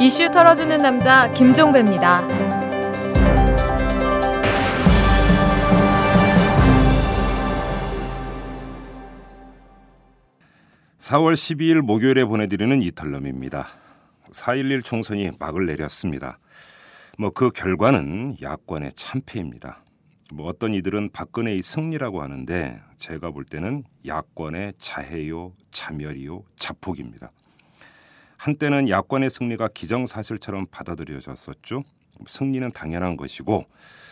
이슈 털어주는 남자 김종배입니다. 4월 12일 목요일에 보내드리는 이탈럼입니다. 4.11 총선이 막을 내렸습니다. 뭐 그 결과는 야권의 참패입니다. 뭐 어떤 이들은 박근혜의 승리라고 하는데 제가 볼 때는 야권의 자해요, 자멸이요, 자폭입니다. 한때는 야권의 승리가 기정사실처럼 받아들여졌었죠. 승리는 당연한 것이고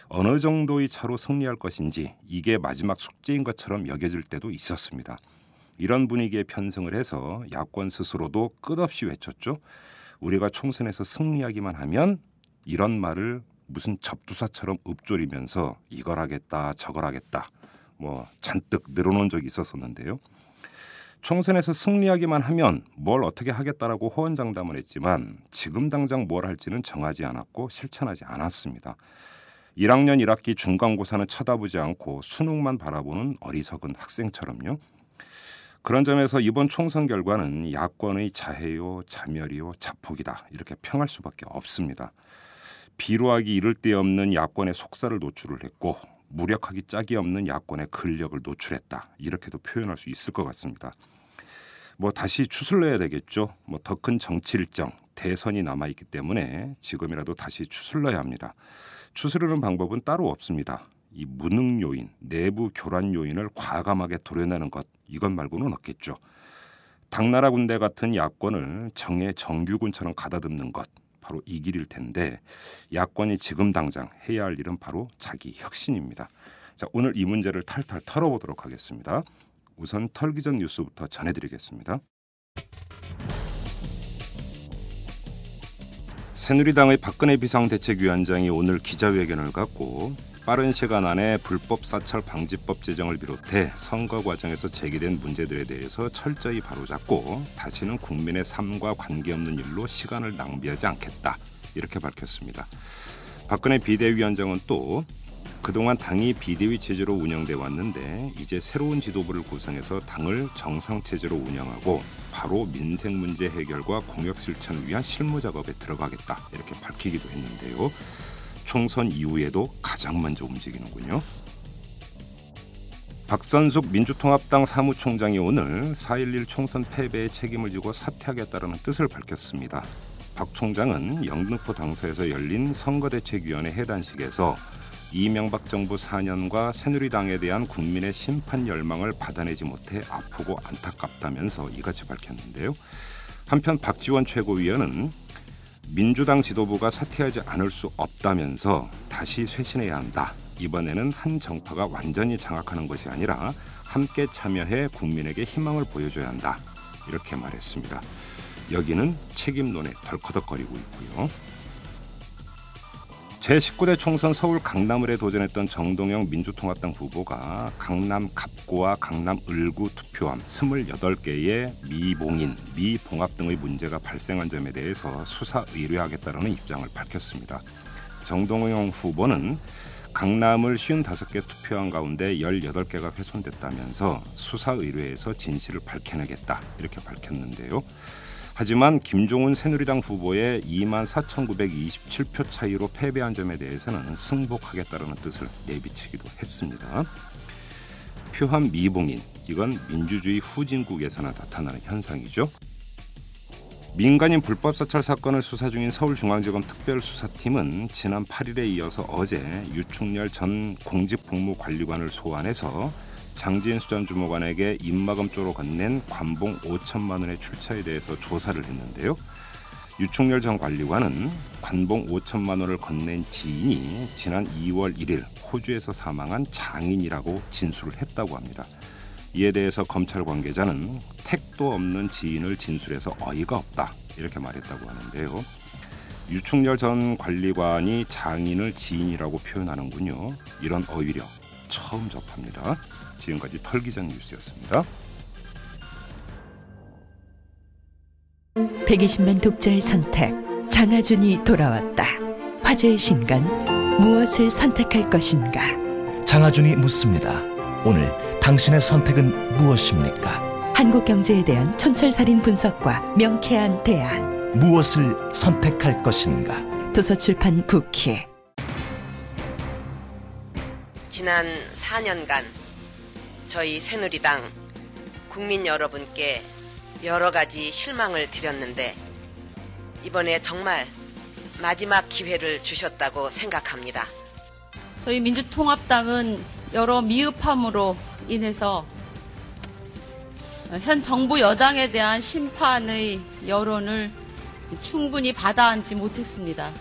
어느 정도의 차로 승리할 것인지 이게 마지막 숙제인 것처럼 여겨질 때도 있었습니다. 이런 분위기에 편승을 해서 야권 스스로도 끝없이 외쳤죠. 우리가 총선에서 승리하기만 하면 이런 말을 무슨 접두사처럼 읊조리면서 이걸 하겠다 저걸 하겠다 뭐 잔뜩 늘어놓은 적이 있었었는데요. 총선에서 승리하기만 하면 뭘 어떻게 하겠다라고 호언장담을 했지만 지금 당장 뭘 할지는 정하지 않았고 실천하지 않았습니다. 1학년 1학기 중간고사는 쳐다보지 않고 수능만 바라보는 어리석은 학생처럼요. 그런 점에서 이번 총선 결과는 야권의 자해요, 자멸이요, 자폭이다 이렇게 평할 수밖에 없습니다. 비루하기 이를 데 없는 야권의 속살을 노출을 했고 무력하기 짝이 없는 야권의 근력을 노출했다 이렇게도 표현할 수 있을 것 같습니다. 뭐 다시 추슬러야 되겠죠. 뭐 더 큰 정치 일정 대선이 남아 있기 때문에 지금이라도 다시 추슬러야 합니다. 추스르는 방법은 따로 없습니다. 이 무능 요인, 내부 교란 요인을 과감하게 도려내는 것 이것 말고는 없겠죠. 당나라 군대 같은 야권을 정의 정규군처럼 가다듬는 것 바로 이 길일 텐데 야권이 지금 당장 해야 할 일은 바로 자기 혁신입니다. 자, 오늘 이 문제를 탈탈 털어보도록 하겠습니다. 우선 털기 전 뉴스부터 전해드리겠습니다. 새누리당의 박근혜 비상대책위원장이 오늘 기자회견을 갖고 빠른 시간 안에 불법 사찰 방지법 제정을 비롯해 선거 과정에서 제기된 문제들에 대해서 철저히 바로잡고 다시는 국민의 삶과 관계없는 일로 시간을 낭비하지 않겠다 이렇게 밝혔습니다. 박근혜 비대위원장은 또 그동안 당이 비대위 체제로 운영돼 왔는데 이제 새로운 지도부를 구성해서 당을 정상 체제로 운영하고 바로 민생 문제 해결과 공약 실천을 위한 실무 작업에 들어가겠다 이렇게 밝히기도 했는데요. 총선 이후에도 가장 먼저 움직이는군요. 박선숙 민주통합당 사무총장이 오늘 4.11 총선 패배의 책임을 지고 사퇴하겠다는 뜻을 밝혔습니다. 박 총장은 영등포 당사에서 열린 선거대책위원회 해단식에서 이명박 정부 4년과 새누리당에 대한 국민의 심판 열망을 받아내지 못해 아프고 안타깝다면서 이같이 밝혔는데요. 한편 박지원 최고위원은 민주당 지도부가 사퇴하지 않을 수 없다면서 다시 쇄신해야 한다. 이번에는 한 정파가 완전히 장악하는 것이 아니라 함께 참여해 국민에게 희망을 보여줘야 한다. 이렇게 말했습니다. 여기는 책임론에 덜커덕거리고 있고요. 제19대 총선 서울 강남을에 도전했던 정동영 민주통합당 후보가 강남 갑구와 강남 을구 투표함 28개의 미봉인, 미봉합 등의 문제가 발생한 점에 대해서 수사 의뢰하겠다는 입장을 밝혔습니다. 정동영 후보는 강남을 55개 투표한 가운데 18개가 훼손됐다면서 수사 의뢰에서 진실을 밝혀내겠다 이렇게 밝혔는데요. 하지만 김종훈 새누리당 후보의 2만 4,927표 차이로 패배한 점에 대해서는 승복하겠다는 뜻을 내비치기도 했습니다. 표함 미봉인 이건 민주주의 후진국에서나 나타나는 현상이죠. 민간인 불법 사찰 사건을 수사 중인 서울중앙지검 특별수사팀은 지난 8일에 이어서 어제 유충렬 전 공직복무관리관을 소환해서 장진수 전 주무관에게 입마금조로 건넨 관봉 5천만 원의 출처에 대해서 조사를 했는데요. 유충렬 전 관리관은 관봉 5천만 원을 건넨 지인이 지난 2월 1일 호주에서 사망한 장인이라고 진술을 했다고 합니다. 이에 대해서 검찰 관계자는 택도 없는 지인을 진술해서 어이가 없다 이렇게 말했다고 하는데요. 유충렬 전 관리관이 장인을 지인이라고 표현하는군요. 이런 어휘력 처음 접합니다. 지금까지 털기장 뉴스였습니다. 120만 독자의 선택 장하준이 돌아왔다. 화제의 신간 무엇을 선택할 것인가? 장하준이 묻습니다. 오늘 당신의 선택은 무엇입니까? 한국 경제에 대한 촌철살인 분석과 명쾌한 대안. 무엇을 선택할 것인가? 도서출판 부키 지난 4년간 저희 새누리당 국민 여러분께 여러 가지 실망을 드렸는데 이번에 정말 마지막 기회를 주셨다고 생각합니다. 저희 민주통합당은 여러 미흡함으로 인해서 현 정부 여당에 대한 심판의 여론을 충분히 받아안지 못했습니다.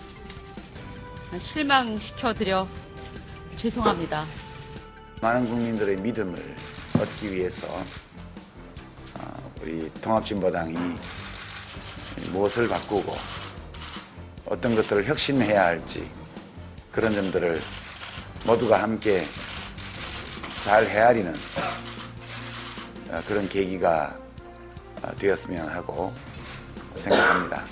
실망시켜드려 죄송합니다. 많은 국민들의 믿음을 얻기 위해서 어, 우리 통합진보당이 무엇을 바꾸고 어떤 것들을 혁신해야 할지 그런 점들을 모두가 함께 잘 헤아리는 어, 그런 계기가 어, 되었으면 하고 생각합니다.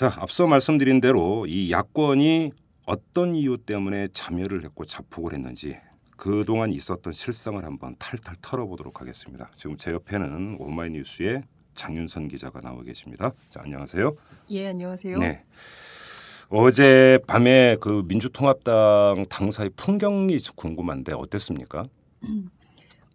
자, 앞서 말씀드린 대로 이 야권이 어떤 이유 때문에 참여를 했고 자폭을 했는지 그동안 있었던 실상을 한번 탈탈 털어보도록 하겠습니다. 지금 제 옆에는 오마이뉴스의 장윤선 기자가 나와 계십니다. 자, 안녕하세요. 예, 안녕하세요. 네. 어제 밤에 그 민주통합당 당사의 풍경이 궁금한데 어땠습니까?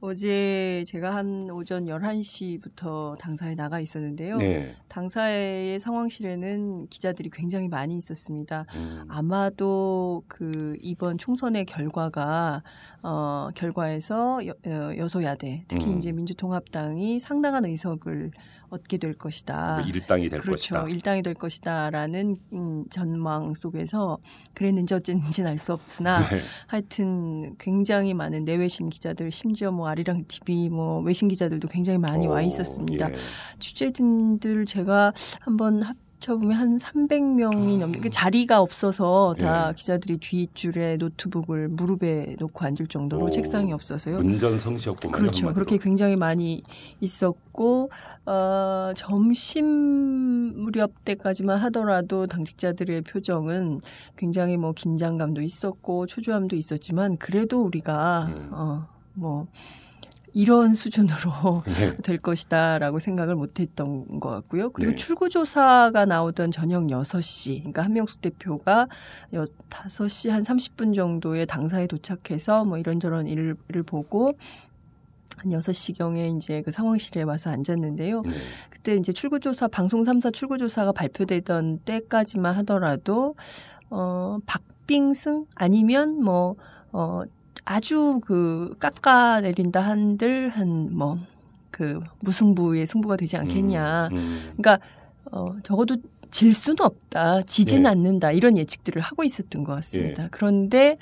어제 제가 한 오전 11시부터 당사에 나가 있었는데요. 네. 당사의 상황실에는 기자들이 굉장히 많이 있었습니다. 음, 아마도 그 이번 총선의 결과가 어 결과에서 여, 어, 여소야대 특히 음. 이제 민주통합당이 상당한 의석을 얻게 될 것이다. 뭐 일당이 될 그렇죠. 것이다. 일당이 될 것이다라는 음, 전망 속에서 그랬는지 어쨌는지는 알 수 없으나 네. 하여튼 굉장히 많은 내외신 기자들 심지어 뭐 아리랑 TV 뭐 외신 기자들도 굉장히 많이 와 오, 있었습니다. 예. 취재진들 제가 한번 합 쳐보면 한 300명이 넘는 그 자리가 없어서 다 예. 기자들이 뒷줄에 노트북을 무릎에 놓고 앉을 정도로 오, 책상이 없어서요. 문전성시였구만. 그렇죠. 그렇게 굉장히 많이 있었고 어, 점심 무렵 때까지만 하더라도 당직자들의 표정은 굉장히 뭐 긴장감도 있었고 초조함도 있었지만 그래도 우리가 음. 어, 뭐 이런 수준으로 네. 될 것이다라고 생각을 못 했던 것 같고요. 그리고 네. 출구조사가 나오던 저녁 6시, 그러니까 한명숙 대표가 여, 5시 한 30분 정도에 당사에 도착해서 뭐 이런저런 일을, 일을 보고 한 6시경에 이제 그 상황실에 와서 앉았는데요. 네. 그때 이제 출구조사, 방송 3사 출구조사가 발표되던 때까지만 하더라도, 어, 박빙승? 아니면 뭐, 어, 아주 그 깎아내린다 한들 한 뭐, 그 무승부의 승부가 되지 않겠냐. 음, 음. 그러니까, 어, 적어도 질 수는 없다. 지진 예. 않는다. 이런 예측들을 하고 있었던 것 같습니다. 그런데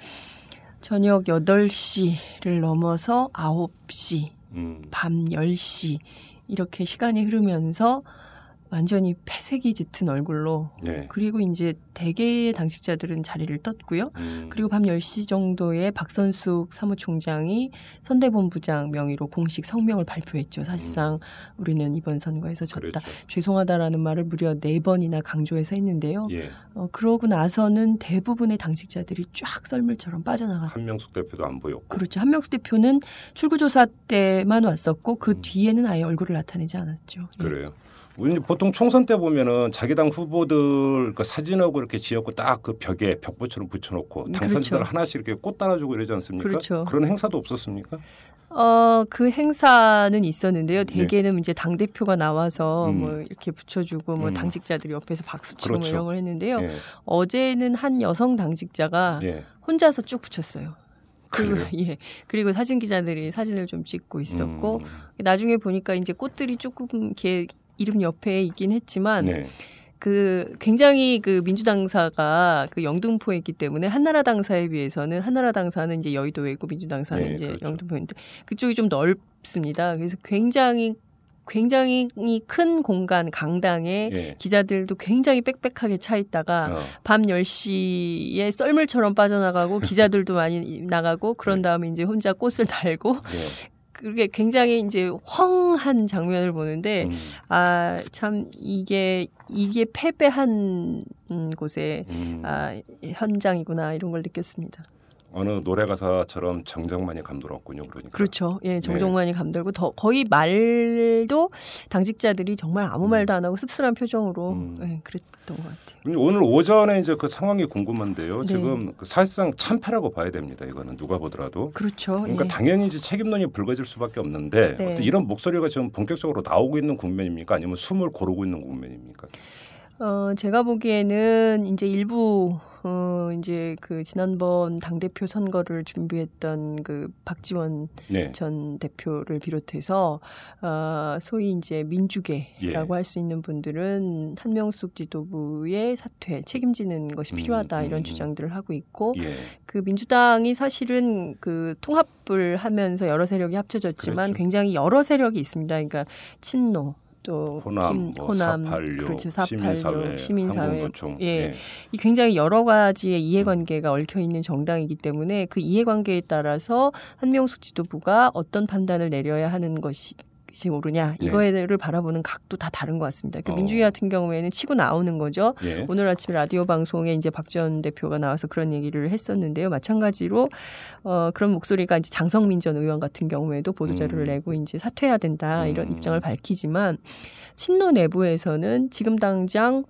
저녁 8시를 넘어서 9시, 음. 밤 10시 이렇게 시간이 흐르면서 완전히 폐색이 짙은 얼굴로 네. 그리고 이제 대개의 당직자들은 자리를 떴고요. 음. 그리고 밤 10시 정도에 박선숙 사무총장이 선대본부장 명의로 공식 성명을 발표했죠. 사실상 우리는 이번 선거에서 졌다. 음. 그렇죠. 죄송하다라는 말을 무려 네 번이나 강조해서 했는데요. 예. 어, 그러고 나서는 대부분의 당직자들이 쫙 썰물처럼 빠져나갔 한명숙 대표도 안 보였고. 그렇죠. 한명수 대표는 출구조사 때만 왔었고 그 음. 뒤에는 아예 얼굴을 나타내지 않았죠. 예. 그래요. 우리 보통 총선 때 보면은 자기 당 후보들 그 사진하고 이렇게 지었고 딱 그 벽에 벽보처럼 붙여놓고 당선자들 그렇죠. 하나씩 이렇게 꽃 달아주고 이러지 않습니까? 그렇죠. 런 행사도 없었습니까? 어, 그 행사는 있었는데요. 대개는 이제 당 대표가 나와서 네. 음. 뭐 이렇게 붙여주고 뭐 음. 당직자들이 옆에서 박수 치고 뭐 그렇죠. 이런 걸 했는데요. 예. 어제는 한 여성 당직자가 예. 혼자서 쭉 붙였어요. 그리고? 예 그리고 사진 기자들이 사진을 좀 찍고 있었고 음. 나중에 보니까 이제 꽃들이 조금 이렇게 이름 옆에 있긴 했지만 네. 그 굉장히 그 민주당사가 그 영등포에 있기 때문에 한나라 당사에 비해서는 한나라 당사는 이제 여의도에 있고 민주당사는 네, 이제 그렇죠. 영등포인데 그쪽이 좀 넓습니다. 그래서 굉장히 굉장히 큰 공간 강당에 예. 기자들도 굉장히 빽빽하게 차 있다가 어. 밤 10시에 썰물처럼 빠져나가고 기자들도 많이 나가고 그런 네. 다음에 이제 혼자 꽃을 달고 예. 그게 굉장히 이제 헝한 장면을 보는데 음. 아참 이게 이게 패배한 음, 곳에 음. 아 현장이구나 이런 걸 느꼈습니다. 어느 노래 가사처럼 정정만이 감돌았군요. 그러니까. 그렇죠. 예, 정정만이 감돌고 더 거의 말도 당직자들이 정말 아무 음. 말도 안 하고 씁쓸한 표정으로 음. 예, 그랬던 것 같아요. 오늘 오전에 이제 그 상황이 궁금한데요. 네. 지금 그 사실상 참패라고 봐야 됩니다. 이거는 누가 보더라도. 그렇죠. 그러니까 예. 당연히 이제 책임론이 불거질 수밖에 없는데 네. 어떤 이런 목소리가 지금 본격적으로 나오고 있는 국면입니까? 아니면 숨을 고르고 있는 국면입니까? 어, 제가 보기에는 이제 일부 어, 이제 그 지난번 당대표 선거를 준비했던 그 박지원 네. 전 대표를 비롯해서 어, 소위 이제 민주계라고 예. 할수 있는 분들은 한명숙 지도부의 사퇴 책임지는 것이 음, 필요하다 음, 이런 음. 주장들을 하고 있고 예. 그 민주당이 사실은 그 통합을 하면서 여러 세력이 합쳐졌지만 그렇죠. 굉장히 여러 세력이 있습니다. 그러니까 친노 또 호남, 김- 뭐 호남, 사팔육, 그렇죠. 사팔육, 시민사회, 시민사회, 예. 예. 이 굉장히 여러 가지의 이해관계가 얽혀 있는 정당이기 때문에 그 이해관계에 따라서 한명숙 지도부가 어떤 판단을 내려야 하는 것이 지 옳으냐 네. 이거를 바라보는 각도 다 다른 것 같습니다. 그 어. 민주주의 같은 경우에는 치고 나오는 거죠. 예. 오늘 아침 라디오 방송에 이제 박전 대표가 나와서 그런 얘기를 했었는데요. 마찬가지로 어 그런 목소리가 이제 장성민 전 의원 같은 경우에도 보도 자료를 음. 내고 이제 사퇴해야 된다 이런 음. 입장을 밝히지만 친노 내부에서는 지금 당장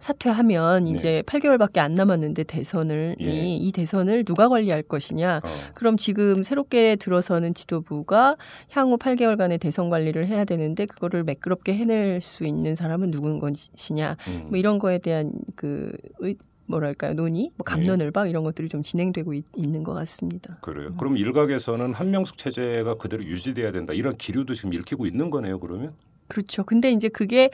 사퇴하면 네. 이제 8개월밖에 안 남았는데 대선을 예. 이, 이 대선을 누가 관리할 것이냐 어. 그럼 지금 새롭게 들어서는 지도부가 향후 8개월간의 대선 관리를 해야 되는데 그거를 매끄럽게 해낼 수 있는 사람은 누군 것이냐 음. 뭐 이런 거에 대한 그 의, 뭐랄까요 논의, 뭐 감론을박 이런 것들이 좀 진행되고 있, 는것 같습니다. 그래요. 그럼 일각에서는 한명숙 체제가 그대로 유지돼야 된다. 이런 기류도 지금 읽히고 있는 거네요. 그러면. 그렇죠. 근데 이제 그게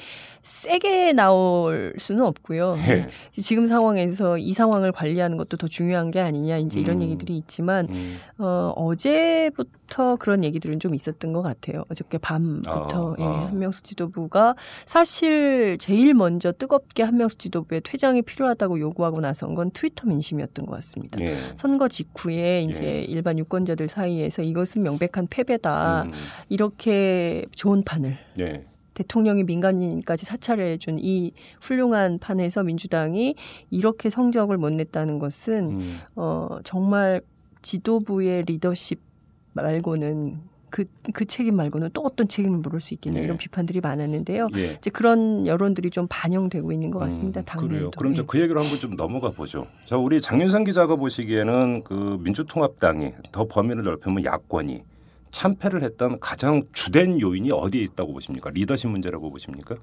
세게 나올 수는 없고요. 예. 지금 상황에서 이 상황을 관리하는 것도 더 중요한 게 아니냐 이제 이런 음. 얘기들이 있지만 음. 어, 어제부터 그런 얘기들은 좀 있었던 것 같아요. 어저께 밤부터 아, 예, 아. 한명수 지도부가 사실 제일 먼저 뜨겁게 한명수 지도부의 퇴장이 필요하다고 요구하고 나선 건 트위터 민심이었던 것 같습니다. 예. 선거 직후에 이제 예. 일반 유권자들 사이에서 이것은 명백한 패배다. 음. 이렇게 좋은 판을 예. 대통령이 민간인까지 사찰해준 이 훌륭한 판에서 민주당이 이렇게 성적을 못 냈다는 것은 음. 어, 정말 지도부의 리더십 말고는 그, 그 책임 말고는 또 어떤 책임을 물을 수 있겠냐 네. 이런 비판들이 많았는데요. 예. 이제 그런 여론들이 좀 반영되고 있는 것 같습니다. 음, 당내에도. 그럼 예. 그 얘기로 한번 좀 넘어가 보죠. 자, 우리 장윤선 기자가 보시기에는 그 민주통합당이 더 범위를 넓히면 야권이 참패를 했던 가장 주된 요인이 어디에 있다고 보십니까? 리더십 문제라고 보십니까?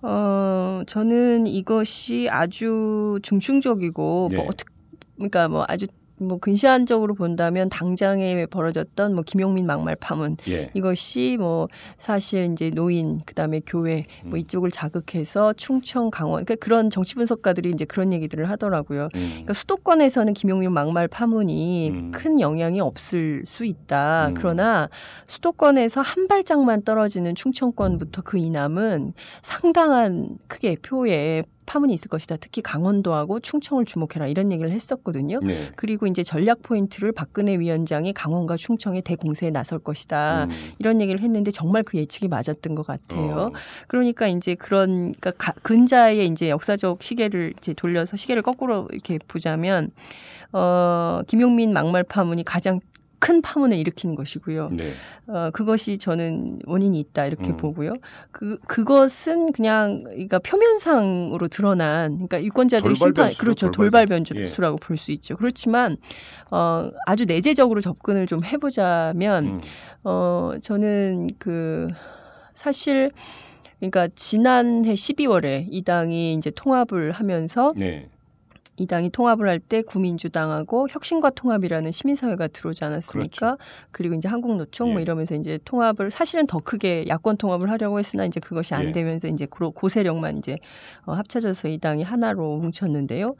어, 저는 이것이 아주 중충적이고 네. 뭐 어떻게 그러니까 뭐 아주 뭐 근시안적으로 본다면 당장에 벌어졌던 뭐 김용민 막말 파문 예. 이것이 뭐 사실 이제 노인 그다음에 교회 뭐 음. 이쪽을 자극해서 충청 강원 그러니까 그런 정치 분석가들이 이제 그런 얘기들을 하더라고요. 음. 그러니까 수도권에서는 김용민 막말 파문이 음. 큰 영향이 없을 수 있다. 음. 그러나 수도권에서 한 발짝만 떨어지는 충청권부터 그 이남은 상당한 크게 표에 파문이 있을 것이다. 특히 강원도하고 충청을 주목해라 이런 얘기를 했었거든요. 네. 그리고 이제 전략 포인트를 박근혜 위원장이 강원과 충청에 대공세에 나설 것이다. 음. 이런 얘기를 했는데 정말 그 예측이 맞았던 것 같아요. 어. 그러니까 이제 그런 그러니까 가- 근자의 이제 역사적 시계를 이제 돌려서 시계를 거꾸로 이렇게 보자면 어 김용민 막말 파문이 가장 큰 파문을 일으키는 것이고요. 네. 어 그것이 저는 원인이 있다 이렇게 음. 보고요. 그 그것은 그냥 그러니까 표면상으로 드러난 그러니까 유권자들이 심판 변수죠, 그렇죠 돌발 변수. 변수라고 볼수 있죠. 그렇지만 어 아주 내재적으로 접근을 좀 해보자면 음. 어, 저는 그, 사실, 그러니까 지난해 12월에 이 당이 이제 통합을 하면서 네. 이 당이 통합을 할 때 구민주당하고 혁신과 통합이라는 시민사회가 들어오지 않았습니까? 그리고 이제 한국노총 뭐 그렇죠. 예. 이러면서 이제 통합을 사실은 더 크게 야권 통합을 하려고 했으나 이제 그것이 안 예. 되면서 이제 고, 고세력만 이제 어, 합쳐져서 이 당이 하나로 뭉쳤는데요.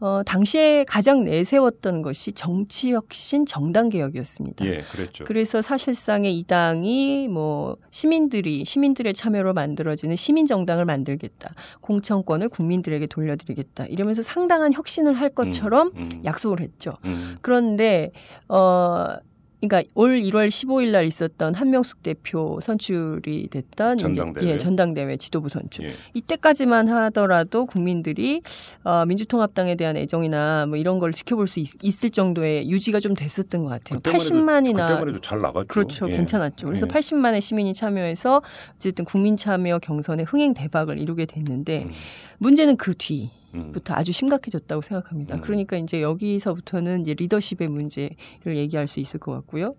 어, 당시에 가장 내세웠던 것이 정치 혁신 정당 개혁이었습니다. 예, 그랬죠. 그래서 사실상의 이 당이 뭐 시민들이 시민들의 참여로 만들어지는 시민 정당을 만들겠다. 공천권을 국민들에게 돌려드리겠다. 이러면서 상당한 혁신을 할 것처럼 음, 음, 약속을 했죠. 음. 그런데 어 그러니까 올 1월 15일 날 있었던 한명숙 대표 선출이 됐던 전당대회. 이제, 예, 전당대회 지도부 선출. 예. 이때까지만 하더라도 국민들이 어, 민주통합당에 대한 애정이나 뭐 이런 걸 지켜볼 수 있, 을 정도의 유지가 좀 됐었던 것 같아요. 그때만 해도- 80만이나 그때만 해도 잘 나갔죠. 그렇죠. 예. 괜찮았죠. 그래서 예. 80만의 시민이 참여해서 어쨌든 국민 참여 경선의 흥행 대박을 이루게 됐는데 음. 문제는 그 뒤. 음. 부터 아주 심각해졌다고 생각합니다. 음. 그러니까 이제 여기서부터는 이제 리더십의 문제를 얘기할 수 있을 것 같고요.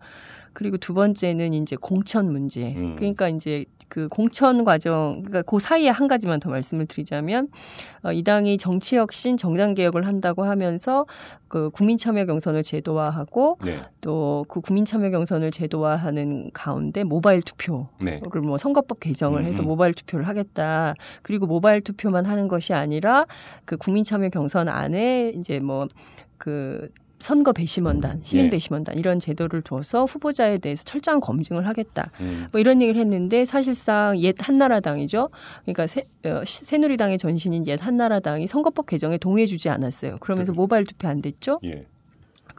그리고 두 번째는 이제 공천 문제. 음. 그러니까 이제 그 공천 과정, 그러니까 그 사이에 한 가지만 더 말씀을 드리자면, 어, 이 당이 정치 혁신, 정당 개혁을 한다고 하면서 그 국민 참여 경선을 제도화하고 네. 또그 국민 참여 경선을 제도화하는 가운데 모바일 투표 네. 뭐 선거법 개정을 해서 음, 음. 모바일 투표를 하겠다. 그리고 모바일 투표만 하는 것이 아니라 그 국민 참여 경선 안에 이제 뭐그 선거 배심원단, 시민 예. 배심원단 이런 제도를 둬서 후보자에 대해서 철저한 검증을 하겠다. 음. 뭐 이런 얘기를 했는데 사실상 옛 한나라당이죠. 그러니까 새, 어, 시- 새누리당의 전신인 옛 한나라당이 선거법 개정에 동의해주지 않았어요. 그러면서 그래. 모바일 투표 안 됐죠. 예.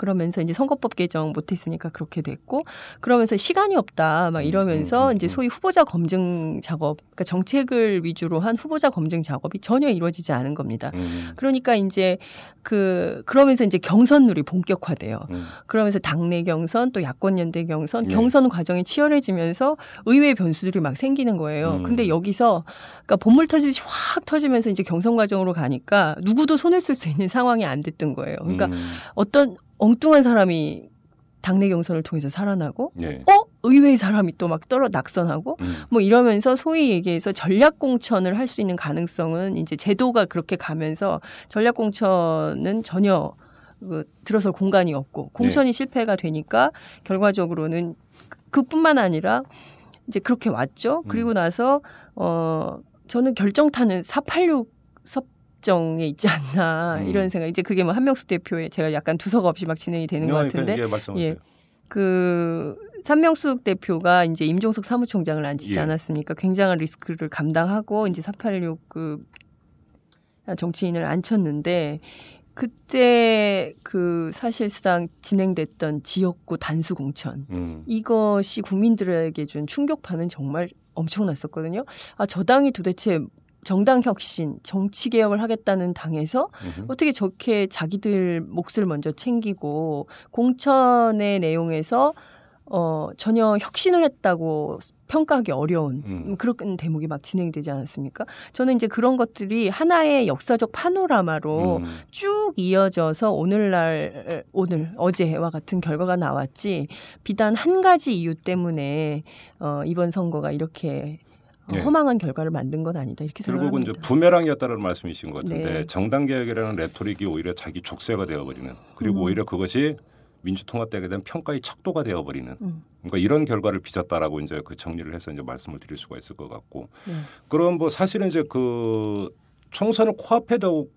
그러면서 이제 선거법 개정 못했으니까 그렇게 됐고 그러면서 시간이 없다 막 이러면서 음, 음, 이제 음. 소위 후보자 검증 작업 그러니까 정책을 위주로 한 후보자 검증 작업이 전혀 이루어지지 않은 겁니다. 음. 그러니까 이제 그 그러면서 이제 경선룰이 본격화돼요. 음. 그러면서 당내 경선 또 야권 연대 경선 네. 경선 과정이 치열해지면서 의외의 변수들이 막 생기는 거예요. 음. 근데 여기서 그러니까 본물 터지듯이 확 터지면서 이제 경선 과정으로 가니까 누구도 손을 쓸 수 있는 상황이 안 됐던 거예요. 그러니까 음. 어떤 엉뚱한 사람이 당내 경선을 통해서 살아나고 예. 어 의외의 사람이 또 막 떨어 낙선하고 음. 뭐 이러면서 소위 얘기해서 전략 공천을 할 수 있는 가능성은 이제 제도가 그렇게 가면서 전략 공천은 전혀 그 들어설 공간이 없고 공천이 실패가 되니까 결과적으로는 그- 그뿐만 아니라 이제 그렇게 왔죠. 그리고 나서 어 저는 결정타는 486 섭 정에 있지 않나 음. 이런 생각. 이제 그게 뭐 한명수 대표의 제가 약간 두서가 없이 막 진행이 되는 것 어, 같은데 예, 말씀하세요. 예. 그 삼명숙 대표가 이제 임종석 사무총장을 앉히지 예. 않았습니까? 굉장한 리스크를 감당하고 이제 486그 정치인을 앉혔는데 그때 그 사실상 진행됐던 지역구 단수 공천 음. 이것이 국민들에게 준 충격파는 정말 엄청났었거든요. 아, 저 당이 도대체 정당 혁신, 정치 개혁을 하겠다는 당에서 음흠. 어떻게 저렇게 자기들 몫을 먼저 챙기고 공천의 내용에서 어 전혀 혁신을 했다고 평가하기 어려운 음. 그런 대목이 막 진행되지 않았습니까? 저는 이제 그런 것들이 하나의 역사적 파노라마로 음. 쭉 이어져서 오늘날 오늘 어제와 같은 결과가 나왔지 비단 한 가지 이유 때문에 어 이번 선거가 이렇게 어, 네. 허망한 결과를 만든 건 아니다 이렇게 결국은 이제 생각합니다. 부메랑이었다는 말씀이신 것 같은데 네. 정당 개혁이라는 레토릭이 오히려 자기 족쇄가 되어버리는 그리고 음. 오히려 그것이 민주통합당에 대한 평가의 척도가 되어버리는 음. 그러니까 이런 결과를 빚었다라고 이제 그 정리를 해서 이제 말씀을 드릴 수가 있을 것 같고 네. 그럼 뭐 사실은 이제 그 총선을 코앞에 두고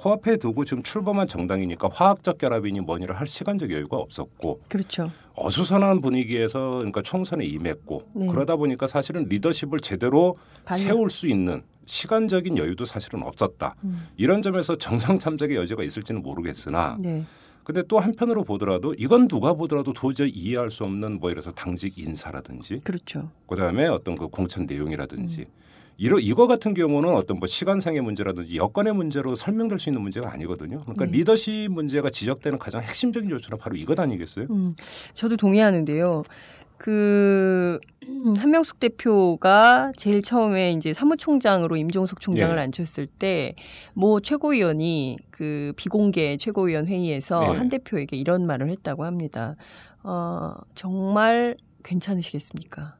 코앞에 두고 지금 출범한 정당이니까 화학적 결합이니 뭐니를 할 시간적 여유가 없었고 그렇죠. 어수선한 분위기에서 그러니까 총선에 임했고 네. 그러다 보니까 사실은 리더십을 제대로 발휘- 세울 수 있는 시간적인 여유도 사실은 없었다. 음. 이런 점에서 정상 참작의 여지가 있을지는 모르겠으나 네. 근데 또 한편으로 보더라도 이건 누가 보더라도 도저히 이해할 수 없는 뭐 이래서 당직 인사라든지 그렇죠. 그다음에 어떤 그 공천 내용이라든지 음. 이러 이거 같은 경우는 어떤 뭐 시간상의 문제라든지 여건의 문제로 설명될 수 있는 문제가 아니거든요. 그러니까 네. 리더십 문제가 지적되는 가장 핵심적인 요소는 바로 이것 아니겠어요? 음, 저도 동의하는데요. 그 음, 한명숙 대표가 제일 처음에 이제 사무총장으로 임종석 총장을 예. 앉혔을 때 모 최고위원이 그 비공개 최고위원 회의에서 예. 한 대표에게 이런 말을 했다고 합니다. 어, 정말 괜찮으시겠습니까?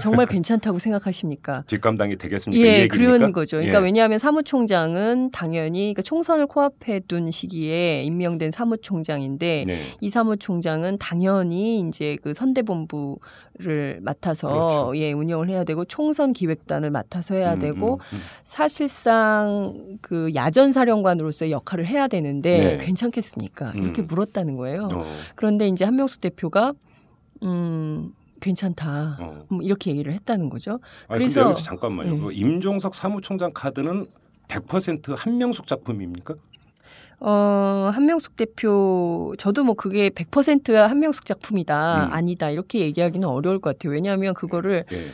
정말 괜찮다고 생각하십니까? 뒷감당이 되겠습니까? 이 예? 그런 거죠. 그러니까 예. 왜냐하면 사무총장은 당연히 그러니까 총선을 코앞에 둔 시기에 임명된 사무총장인데 네. 이 사무총장은 당연히 이제 그 선대본부를 맡아서 그렇죠. 예 운영을 해야 되고 총선 기획단을 맡아서 해야 음, 되고 음, 음. 사실상 그 야전 사령관으로서의 역할을 해야 되는데 네. 괜찮겠습니까? 이렇게 음. 물었다는 거예요. 어, 그런데 이제 한명숙 대표가 음 괜찮다. 어. 뭐 이렇게 얘기를 했다는 거죠. 아니, 그래서- 여기서 잠깐만요. 네. 그 임종석 사무총장 카드는 100% 한명숙 작품입니까? 어, 한명숙 대표, 저도 뭐 그게 100% 한명숙 작품이다, 음. 아니다, 이렇게 얘기하기는 어려울 것 같아요. 왜냐하면 그거를, 예.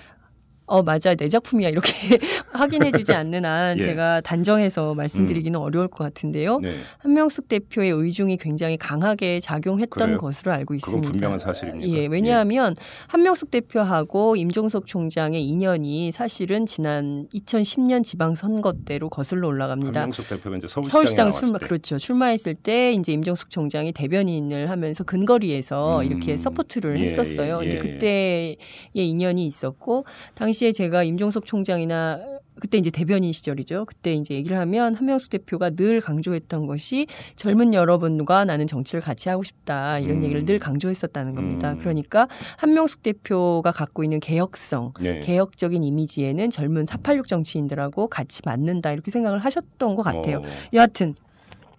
어, 맞아, 내 작품이야, 이렇게 확인해주지 않는 한 예. 제가 단정해서 말씀드리기는 어려울 것 같은데요. 네. 한명숙 대표의 의중이 굉장히 강하게 작용했던 그래요? 것으로 알고 그건 있습니다. 분명한 사실입니다. 예, 왜냐하면 한명숙 대표하고 임종석 총장의 인연이 사실은 지난 2010년 지방선거 때로 거슬러 올라갑니다. 한명숙 대표가 이제 서울시장 출마 때. 그렇죠 출마했을 때 이제 임종석 총장이 대변인을 하면서 근거리에서 음. 이렇게 support를 예, 했었어요. 예, 예. 그때의 인연이 있었고 당시 에 제가 임종석 총장이나 그때 이제 대변인 시절이죠. 그때 이제 얘기를 하면 한명숙 대표가 늘 강조했던 것이 젊은 여러분과 나는 정치를 같이 하고 싶다 이런 음. 얘기를 늘 강조했었다는 겁니다. 음. 그러니까 한명숙 대표가 갖고 있는 개혁성, 네. 개혁적인 이미지에는 젊은 486 정치인들하고 같이 맞는다 이렇게 생각을 하셨던 것 같아요. 어, 여하튼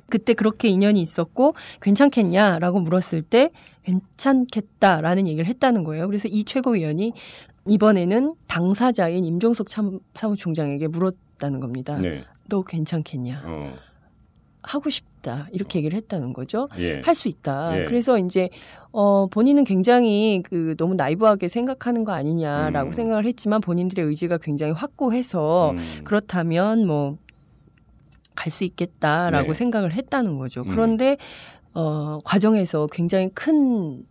그때 그렇게 인연이 있었고 괜찮겠냐라고 물었을 때 괜찮겠다라는 얘기를 했다는 거예요. 그래서 이 최고위원이 이번에는 당사자인 임종석 참, 사무총장에게 물었다는 겁니다. 네. 너 괜찮겠냐? 어, 하고 싶다. 이렇게 얘기를 했다는 거죠. 예. 할수 있다. 예. 그래서 이제 어 본인은 굉장히 그 너무 나이브하게 생각하는 거 아니냐라고 음. 생각을 했지만 본인들의 의지가 굉장히 확고해서 음. 그렇다면 뭐 갈 수 있겠다라고 네. 생각을 했다는 거죠. 음. 그런데 어 과정에서 굉장히 큰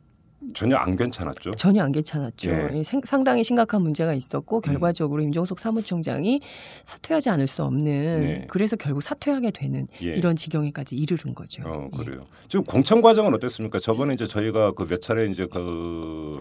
전혀 안 괜찮았죠. 전혀 안 괜찮았죠. 예. 예, 생- 상당히 심각한 문제가 있었고 결과적으로 임종석 사무총장이 사퇴하지 않을 수 없는 네. 그래서 결국 사퇴하게 되는 예. 이런 지경에까지 이르른 거죠. 어, 예. 그래요. 지금 공천 과정은 어땠습니까? 저번에 이제 저희가 그 몇 차례 이제 그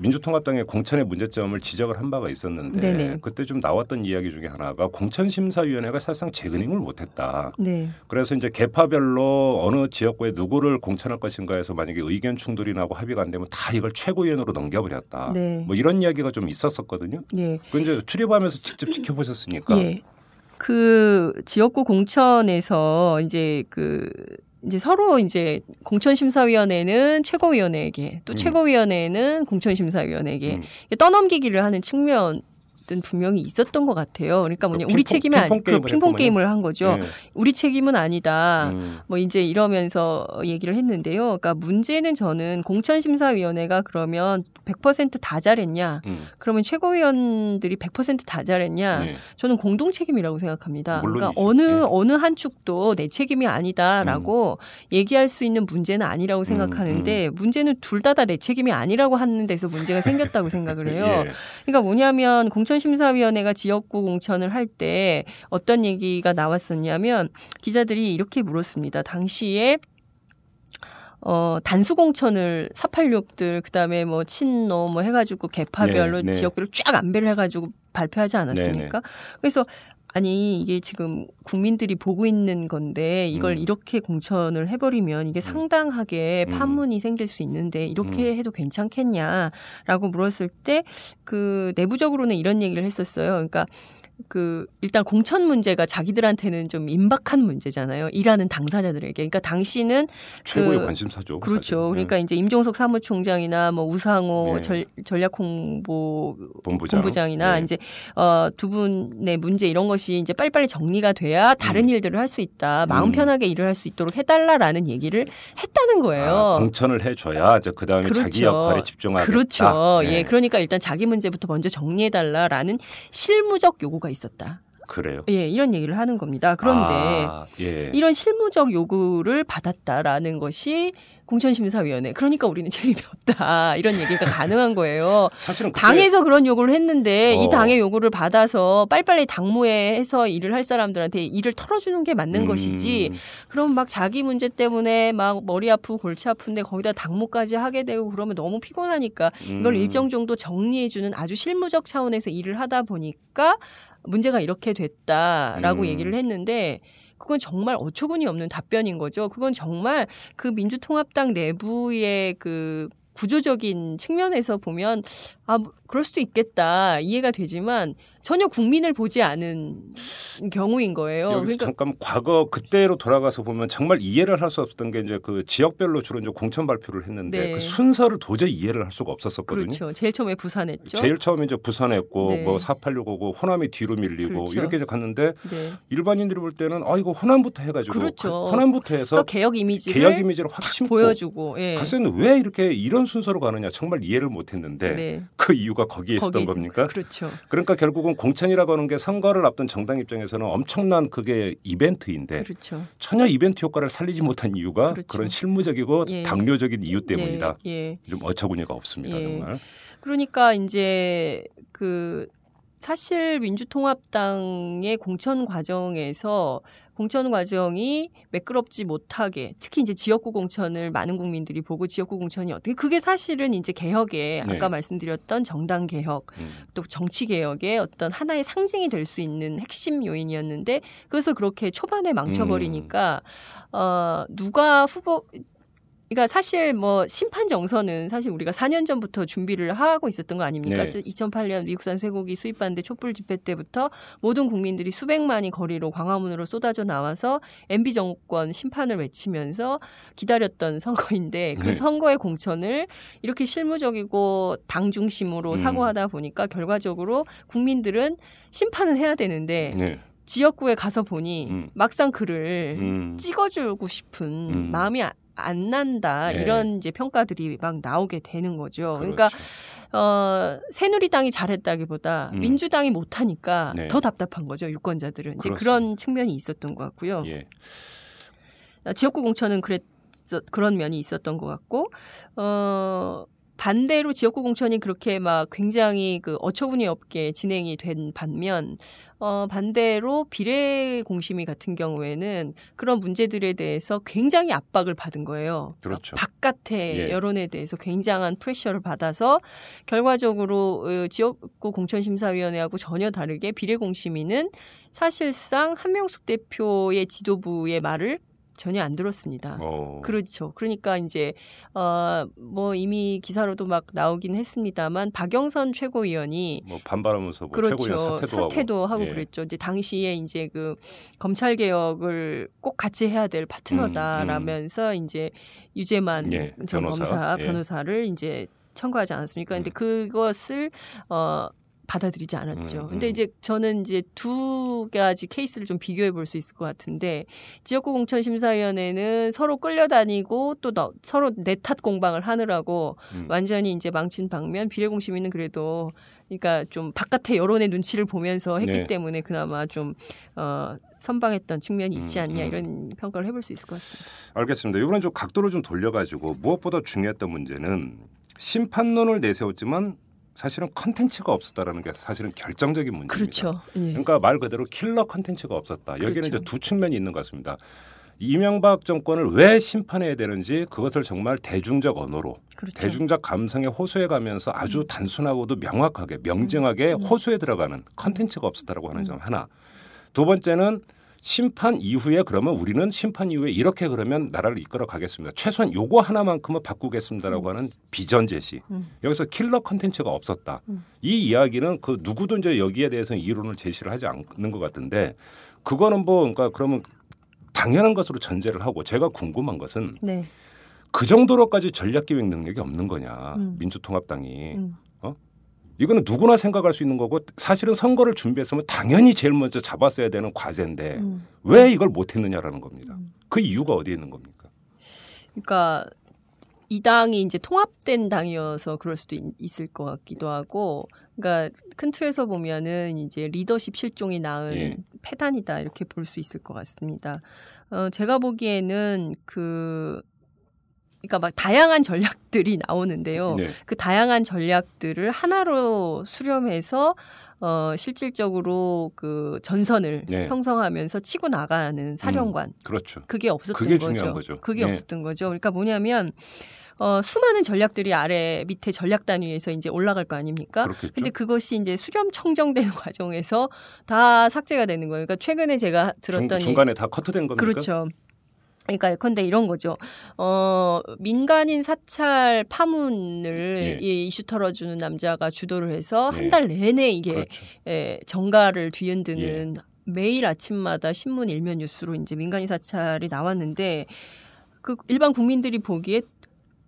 민주통합당의 공천의 문제점을 지적을 한 바가 있었는데 네네. 그때 좀 나왔던 이야기 중에 하나가 공천심사위원회가 사실상 재근임을 못했다. 네. 그래서 이제 개파별로 어느 지역구에 누구를 공천할 것인가에서 만약에 의견 충돌이 나고 합의가 안 되면 다 이걸 최고위원으로 넘겨버렸다. 네. 뭐 이런 이야기가 좀 있었었거든요. 예. 그 이제 출입하면서 직접 지켜보셨으니까. 예. 그 지역구 공천에서 이제 그 이제 서로 이제 공천심사위원회는 최고위원회에게 또 음. 최고위원회는 공천심사위원회에게 음. 떠넘기기를 하는 측면 은 분명히 있었던 것 같아요. 그러니까 뭐냐 그 우리 책임이 아니 그 핑퐁. 게임을 한 거죠. 예. 우리 책임은 아니다. 음. 뭐 이제 이러면서 얘기를 했는데요. 그러니까 문제는 저는 공천심사위원회가 그러면 100%다 잘했냐? 음. 그러면 최고위원들이 100%다 잘했냐? 네. 저는 공동 책임이라고 생각합니다. 그러니까. 어느 예. 어느 한 축도 내 책임이 아니다라고 얘기할 수 있는 문제는 아니라고 생각하는데 문제는 둘 다 다 내 책임이 아니라고 하는 데서 문제가 생겼다고 생각을 해요. 예. 그러니까 뭐냐면 공천 심사위원회가 지역구 공천을 할 때 어떤 얘기가 나왔었냐면 기자들이 이렇게 물었습니다. 당시에 어, 단수 공천을 486들, 그 다음에 뭐 친노 뭐 해가지고 개파별로 네, 네. 지역별로 쫙 안배를 해가지고 발표하지 않았습니까? 그래서 아니 이게 지금 국민들이 보고 있는 건데 이걸 음. 이렇게 공천을 해버리면 이게 상당하게 음. 판문이 생길 수 있는데 이렇게 해도 괜찮겠냐라고 물었을 때 그 내부적으로는 이런 얘기를 했었어요. 그러니까 그 일단 공천 문제가 자기들한테는 좀 임박한 문제잖아요. 일하는 당사자들에게. 그러니까 당시는 최고의 그- 관심사죠. 그렇죠. 사실은. 네. 그러니까 이제 임종석 사무총장이나 뭐 우상호 네. 전, 전략홍보 본부장. 본부장이나 네. 이제 어, 두 분의 문제 이런 것이 이제 빨리빨리 정리가 돼야 다른 음. 일들을 할 수 있다. 마음 음. 편하게 일을 할 수 있도록 해달라라는 얘기를 했다는 거예요. 아, 공천을 해줘야 이제 그 다음에 자기 그렇죠. 역할에 집중하겠다. 그렇죠. 네. 예. 그러니까 일단 자기 문제부터 먼저 정리해달라라는 실무적 요구가 있었다. 그래요. 예, 이런 얘기를 하는 겁니다. 그런데 아, 예. 이런 실무적 요구를 받았다라는 것이 공천심사위원회. 그러니까 우리는 책임이 없다. 이런 얘기가 가능한 거예요. 사실은 그때 당에서 그런 요구를 했는데 어. 이 당의 요구를 받아서 빨리빨리 당무에 해서 일을 할 사람들한테 일을 털어주는 게 맞는 음, 것이지. 그럼 막 자기 문제 때문에 막 머리 아프고 골치 아픈데 거기다 당무까지 하게 되고 그러면 너무 피곤하니까 이걸 음. 일정 정도 정리해주는 아주 실무적 차원에서 일을 하다 보니까 문제가 이렇게 됐다라고 음. 얘기를 했는데 그건 정말 어처구니 없는 답변인 거죠. 그건 정말 그 민주통합당 내부의 그 구조적인 측면에서 보면 아, 뭐, 그럴 수도 있겠다. 이해가 되지만 전혀 국민을 보지 않은 경우인 거예요. 여기서 그러니까 잠깐 과거 그때로 돌아가서 보면 정말 이해를 할 수 없었던 게 이제 그 지역별로 주로 이제 공천 발표를 했는데 네. 그 순서를 도저히 이해를 할 수가 없었었거든요. 그렇죠. 제일 처음에 부산했죠. 제일 처음에 이제 부산했고 네. 뭐 486하고 호남이 뒤로 밀리고 그렇죠. 이렇게 이제 갔는데 네. 일반인들이 볼 때는 아 이거 호남부터 해가지고 그렇죠. 그 호남부터 해서 개혁 이미지를 개혁 이미지를 확 심고 보여주고 예. 갔을 때는 왜 이렇게 이런 순서로 가느냐 정말 이해를 못했는데 네. 그 이유가 거기에 있었던 거기에 있- 겁니까? 그렇죠. 그러니까 결국은 공천이라고 하는 게 선거를 앞둔 정당 입장에서는 엄청난 그게 이벤트인데 그렇죠. 전혀 이벤트 효과를 살리지 못한 이유가 그렇죠. 그런 실무적이고 예. 당뇨적인 이유 때문이다. 예, 예. 좀 어처구니가 없습니다 예. 정말. 그러니까 이제 그 사실 민주통합당의 공천 과정에서 공천 과정이 매끄럽지 못하게 특히 이제 지역구 공천을 많은 국민들이 보고 지역구 공천이 어떻게 그게 사실은 이제 개혁의 네. 아까 말씀드렸던 정당 개혁 음. 또 정치 개혁의 어떤 하나의 상징이 될 수 있는 핵심 요인이었는데 그것을 그렇게 초반에 망쳐버리니까 어 누가 후보 그러니까 사실 뭐 심판 정서는 사실 우리가 4년 전부터 준비를 하고 있었던 거 아닙니까? 네. 2008년 미국산 쇠고기 수입반대 촛불 집회 때부터 모든 국민들이 수백만이 거리로 광화문으로 쏟아져 나와서 MB 정권 심판을 외치면서 기다렸던 선거인데 그 네. 선거의 공천을 이렇게 실무적이고 당 중심으로 음. 사고하다 보니까 결과적으로 국민들은 심판을 해야 되는데 네. 지역구에 가서 보니 음. 막상 그를 음. 찍어주고 싶은 음. 마음이 아- 안 난다 네. 이런 이제 평가들이 막 나오게 되는 거죠. 그렇죠. 그러니까 어 새누리당이 잘했다기보다 음. 민주당이 못하니까 네. 더 답답한 거죠 유권자들은 이제 그렇습니다. 그런 측면이 있었던 것 같고요. 예. 어, 지역구 공천은 그랬 그런 면이 있었던 것 같고 어 반대로 지역구 공천이 그렇게 막 굉장히 그 어처구니 없게 진행이 된 반면 어 반대로 비례 공심위 같은 경우에는 그런 문제들에 대해서 굉장히 압박을 받은 거예요. 그러니까 그렇죠. 바깥의 예. 여론에 대해서 굉장한 프레셔를 받아서 결과적으로 어, 지역구 공천 심사위원회하고 전혀 다르게 비례 공심위는 사실상 한명숙 대표의 지도부의 말을 전혀 안 들었습니다. 어. 그렇죠. 그러니까 이제 어뭐 이미 기사로도 막 나오긴 했습니다만 박영선 최고위원이 뭐 반발하면서 뭐 그렇죠. 최고위원 사퇴도, 하고, 예. 그랬죠. 이제 당시에 이제 그 검찰 개혁을 꼭 같이 해야 될 파트너다라면서 이제 유재만 예, 전 변호사. 검사 예. 변호사를 이제 청구하지 않았습니까? 근데 음. 그것을 어 받아들이지 않았죠. 음, 근데 음. 이제 저는 이제 두 가지 케이스를 좀 비교해 볼 수 있을 것 같은데 지역구 공천 심사위원회는 서로 끌려다니고 또 너- 서로 내탓 공방을 하느라고 음. 완전히 이제 망친 방면 비례공심위는 그래도 그러니까 좀 바깥의 여론의 눈치를 보면서 했기 네. 때문에 그나마 좀 어, 선방했던 측면이 있지 음, 않냐 음. 이런 평가를 해볼 수 있을 것 같습니다. 알겠습니다. 이번엔 좀 각도를 좀 돌려가지고 무엇보다 중요했던 문제는 심판론을 내세웠지만 사실은 컨텐츠가 없었다라는 게 사실은 결정적인 문제입니다. 그렇죠. 예. 그러니까 말 그대로 킬러 컨텐츠가 없었다. 여기는 그렇죠. 이제 두 측면이 있는 것 같습니다. 이명박 정권을 왜 심판해야 되는지 그것을 정말 대중적 언어로 그렇죠. 대중적 감성에 호소해 가면서 아주 단순하고도 명확하게 명징하게 음. 호소해 들어가는 컨텐츠가 없었다라고 하는 점 하나. 두 번째는 심판 이후에 그러면 우리는 심판 이후에 이렇게 그러면 나라를 이끌어 가겠습니다. 최소한 요거 하나만큼은 바꾸겠습니다라고 하는 비전 제시. 음. 여기서 킬러 컨텐츠가 없었다. 음. 이 이야기는 그 누구도 이제 여기에 대해서 이론을 제시를 하지 않는 것 같은데 그거는 뭐 그러니까 그러면 당연한 것으로 전제를 하고 제가 궁금한 것은 네. 그 정도로까지 전략 기획 능력이 없는 거냐 음. 민주통합당이 음. 이거는 누구나 생각할 수 있는 거고 사실은 선거를 준비했으면 당연히 제일 먼저 잡았어야 되는 과제인데 음. 왜 이걸 못했느냐라는 겁니다. 음. 그 이유가 어디에 있는 겁니까? 그러니까 이 당이 이제 통합된 당이어서 그럴 수도 있, 있을 것 같기도 하고, 그러니까 큰 틀에서 보면은 이제 리더십 실종이 낳은 예. 패단이다 이렇게 볼 수 있을 것 같습니다. 어, 제가 보기에는 그, 그러니까 막 다양한 전략들이 나오는데요. 네. 그 다양한 전략들을 하나로 수렴해서 어 실질적으로 그 전선을 네. 형성하면서 치고 나가는 사령관 그렇죠. 그게 없었던 그게 거죠. 중요한 거죠. 그게 네. 없었던 거죠. 그러니까 뭐냐면 어 수많은 전략들이 아래 밑에 전략 단위에서 이제 올라갈 거 아닙니까? 그렇겠죠. 근데 그것이 이제 수렴 청정되는 과정에서 다 삭제가 되는 거예요. 그러니까 최근에 제가 중, 들었던 중 간에 다 커트된 겁니까? 그렇죠. 그러니까 예컨대 이런 거죠. 어, 민간인 사찰 파문을 예. 이 이슈 털어주는 남자가 주도를 해서 예. 한달 내내 이게 그렇죠. 예, 정가를 뒤흔드는 매일 아침마다 신문 일면 뉴스로 이제 민간인 사찰이 나왔는데 그 일반 국민들이 보기에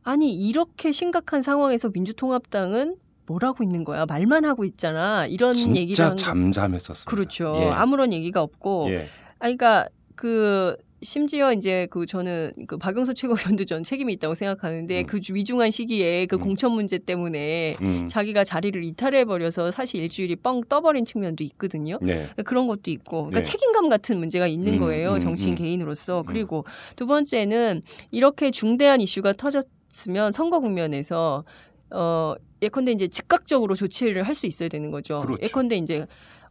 아니 이렇게 심각한 상황에서 민주통합당은 뭘 하고 있는 거야 말만 하고 있잖아 이런 얘기를 진짜 잠잠했었습니다. 그렇죠 예. 아무런 얘기가 없고 예. 아니, 그러니까 그 심지어 이제 그 저는 그 박영선 최고위원도 전 책임이 있다고 생각하는데 음. 그 주- 위중한 시기에 그 음. 공천 문제 때문에 음. 자기가 자리를 이탈해 버려서 사실 일주일이 뻥 떠버린 측면도 있거든요. 네. 그런 것도 있고, 그러니까 네. 책임감 같은 문제가 있는 음, 거예요. 음, 정치인 음. 개인으로서. 그리고 두 번째는 이렇게 중대한 이슈가 터졌으면 선거 국면에서 어 예컨대 이제 즉각적으로 조치를 할 수 있어야 되는 거죠. 그렇죠. 예컨대 이제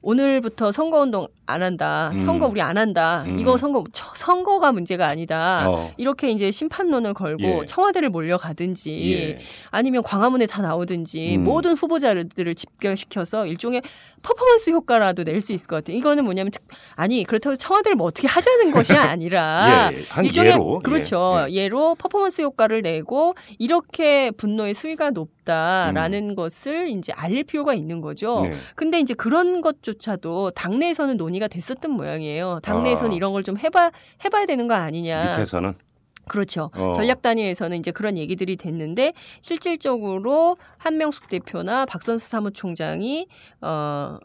오늘부터 선거운동 안 한다. 음. 선거 우리 안 한다. 음. 이거 선거 처- 선거가 문제가 아니다. 어. 이렇게 이제 심판론을 걸고 예. 청와대를 몰려가든지 예. 아니면 광화문에 다 나오든지 음. 모든 후보자들을 집결시켜서 일종의 퍼포먼스 효과라도 낼 수 있을 것 같아요. 이거는 뭐냐면 특- 아니 그렇다고 청와대를 뭐 어떻게 하자는 것이 아니라 예, 예. 한 일종의 예로. 그렇죠. 예, 예로 퍼포먼스 효과를 내고 이렇게 분노의 수위가 높 다라는 것을 이제 알릴 필요가 있는 거죠. 네. 근데 이제 그런 것조차도 당내에서는 논의가 됐었던 모양이에요. 당내에서는 아. 이런 걸 좀 해봐 해봐야 되는 거 아니냐. 밑에서는 그렇죠. 어. 전략 단위에서는 이제 그런 얘기들이 됐는데 실질적으로 한명숙 대표나 박선수 사무총장이 어좀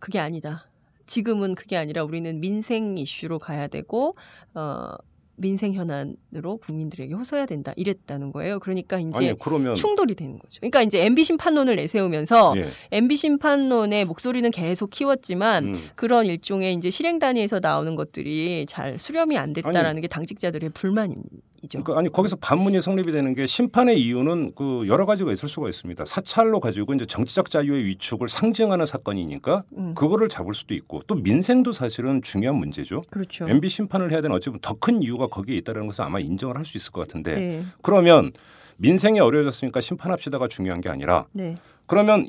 그게 아니다. 지금은 그게 아니라 우리는 민생 이슈로 가야 되고 어 민생 현안으로 국민들에게 호소해야 된다. 이랬다는 거예요. 그러니까 이제 아니 그러면 충돌이 되는 거죠. 그러니까 이제 MB 심판론을 내세우면서 예. MB 심판론의 목소리는 계속 키웠지만 음. 그런 일종의 이제 실행 단위에서 나오는 것들이 잘 수렴이 안 됐다라는 게 당직자들의 불만 이죠. 그러니까 아니 거기서 반문이 성립이 되는 게 심판의 이유는 그 여러 가지가 있을 수가 있습니다. 사찰로 가지고 이제 정치적 자유의 위축을 상징하는 사건이니까 음. 그거를 잡을 수도 있고 또 민생도 사실은 중요한 문제죠. 그렇죠. MB 심판을 해야 되는 어찌 보면 더 큰 이유가 거기에 있다는 것은 아마 인정을 할 수 있을 것 같은데 네. 그러면 민생이 어려워졌으니까 심판합시다가 중요한 게 아니라 네. 그러면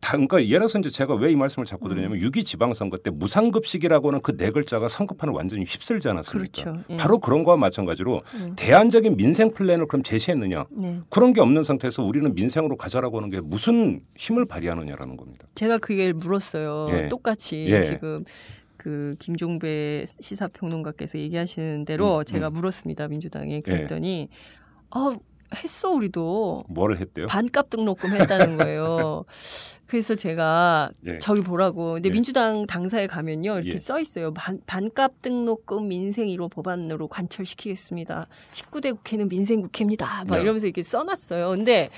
그러니까 예를 들어서 이제 제가 왜 이 말씀을 자꾸 드리냐면 음. 6.2 지방선거 때 무상급식이라고 하는 그 네 글자가 선거판을 완전히 휩쓸지 않았습니까? 그렇죠. 예. 바로 그런 거와 마찬가지로 음. 대안적인 민생 플랜을 그럼 제시했느냐? 네. 그런 게 없는 상태에서 우리는 민생으로 가자라고 하는 게 무슨 힘을 발휘하느냐라는 겁니다. 제가 그게 물었어요. 예. 똑같이 예. 지금 그 김종배 시사평론가께서 얘기하시는 대로 음, 제가 음. 물었습니다. 민주당에 그랬더니 아 했어 우리도 뭐를 했대요? 반값 등록금 했다는 거예요. 그래서 제가 예. 저기 보라고. 근데 예. 민주당 당사에 가면요. 이렇게 예. 써 있어요. 반, 반값 등록금 민생 1호 법안으로 관철시키겠습니다. 19대 국회는 민생 국회입니다. 막 네. 이러면서 이렇게 써놨어요. 근데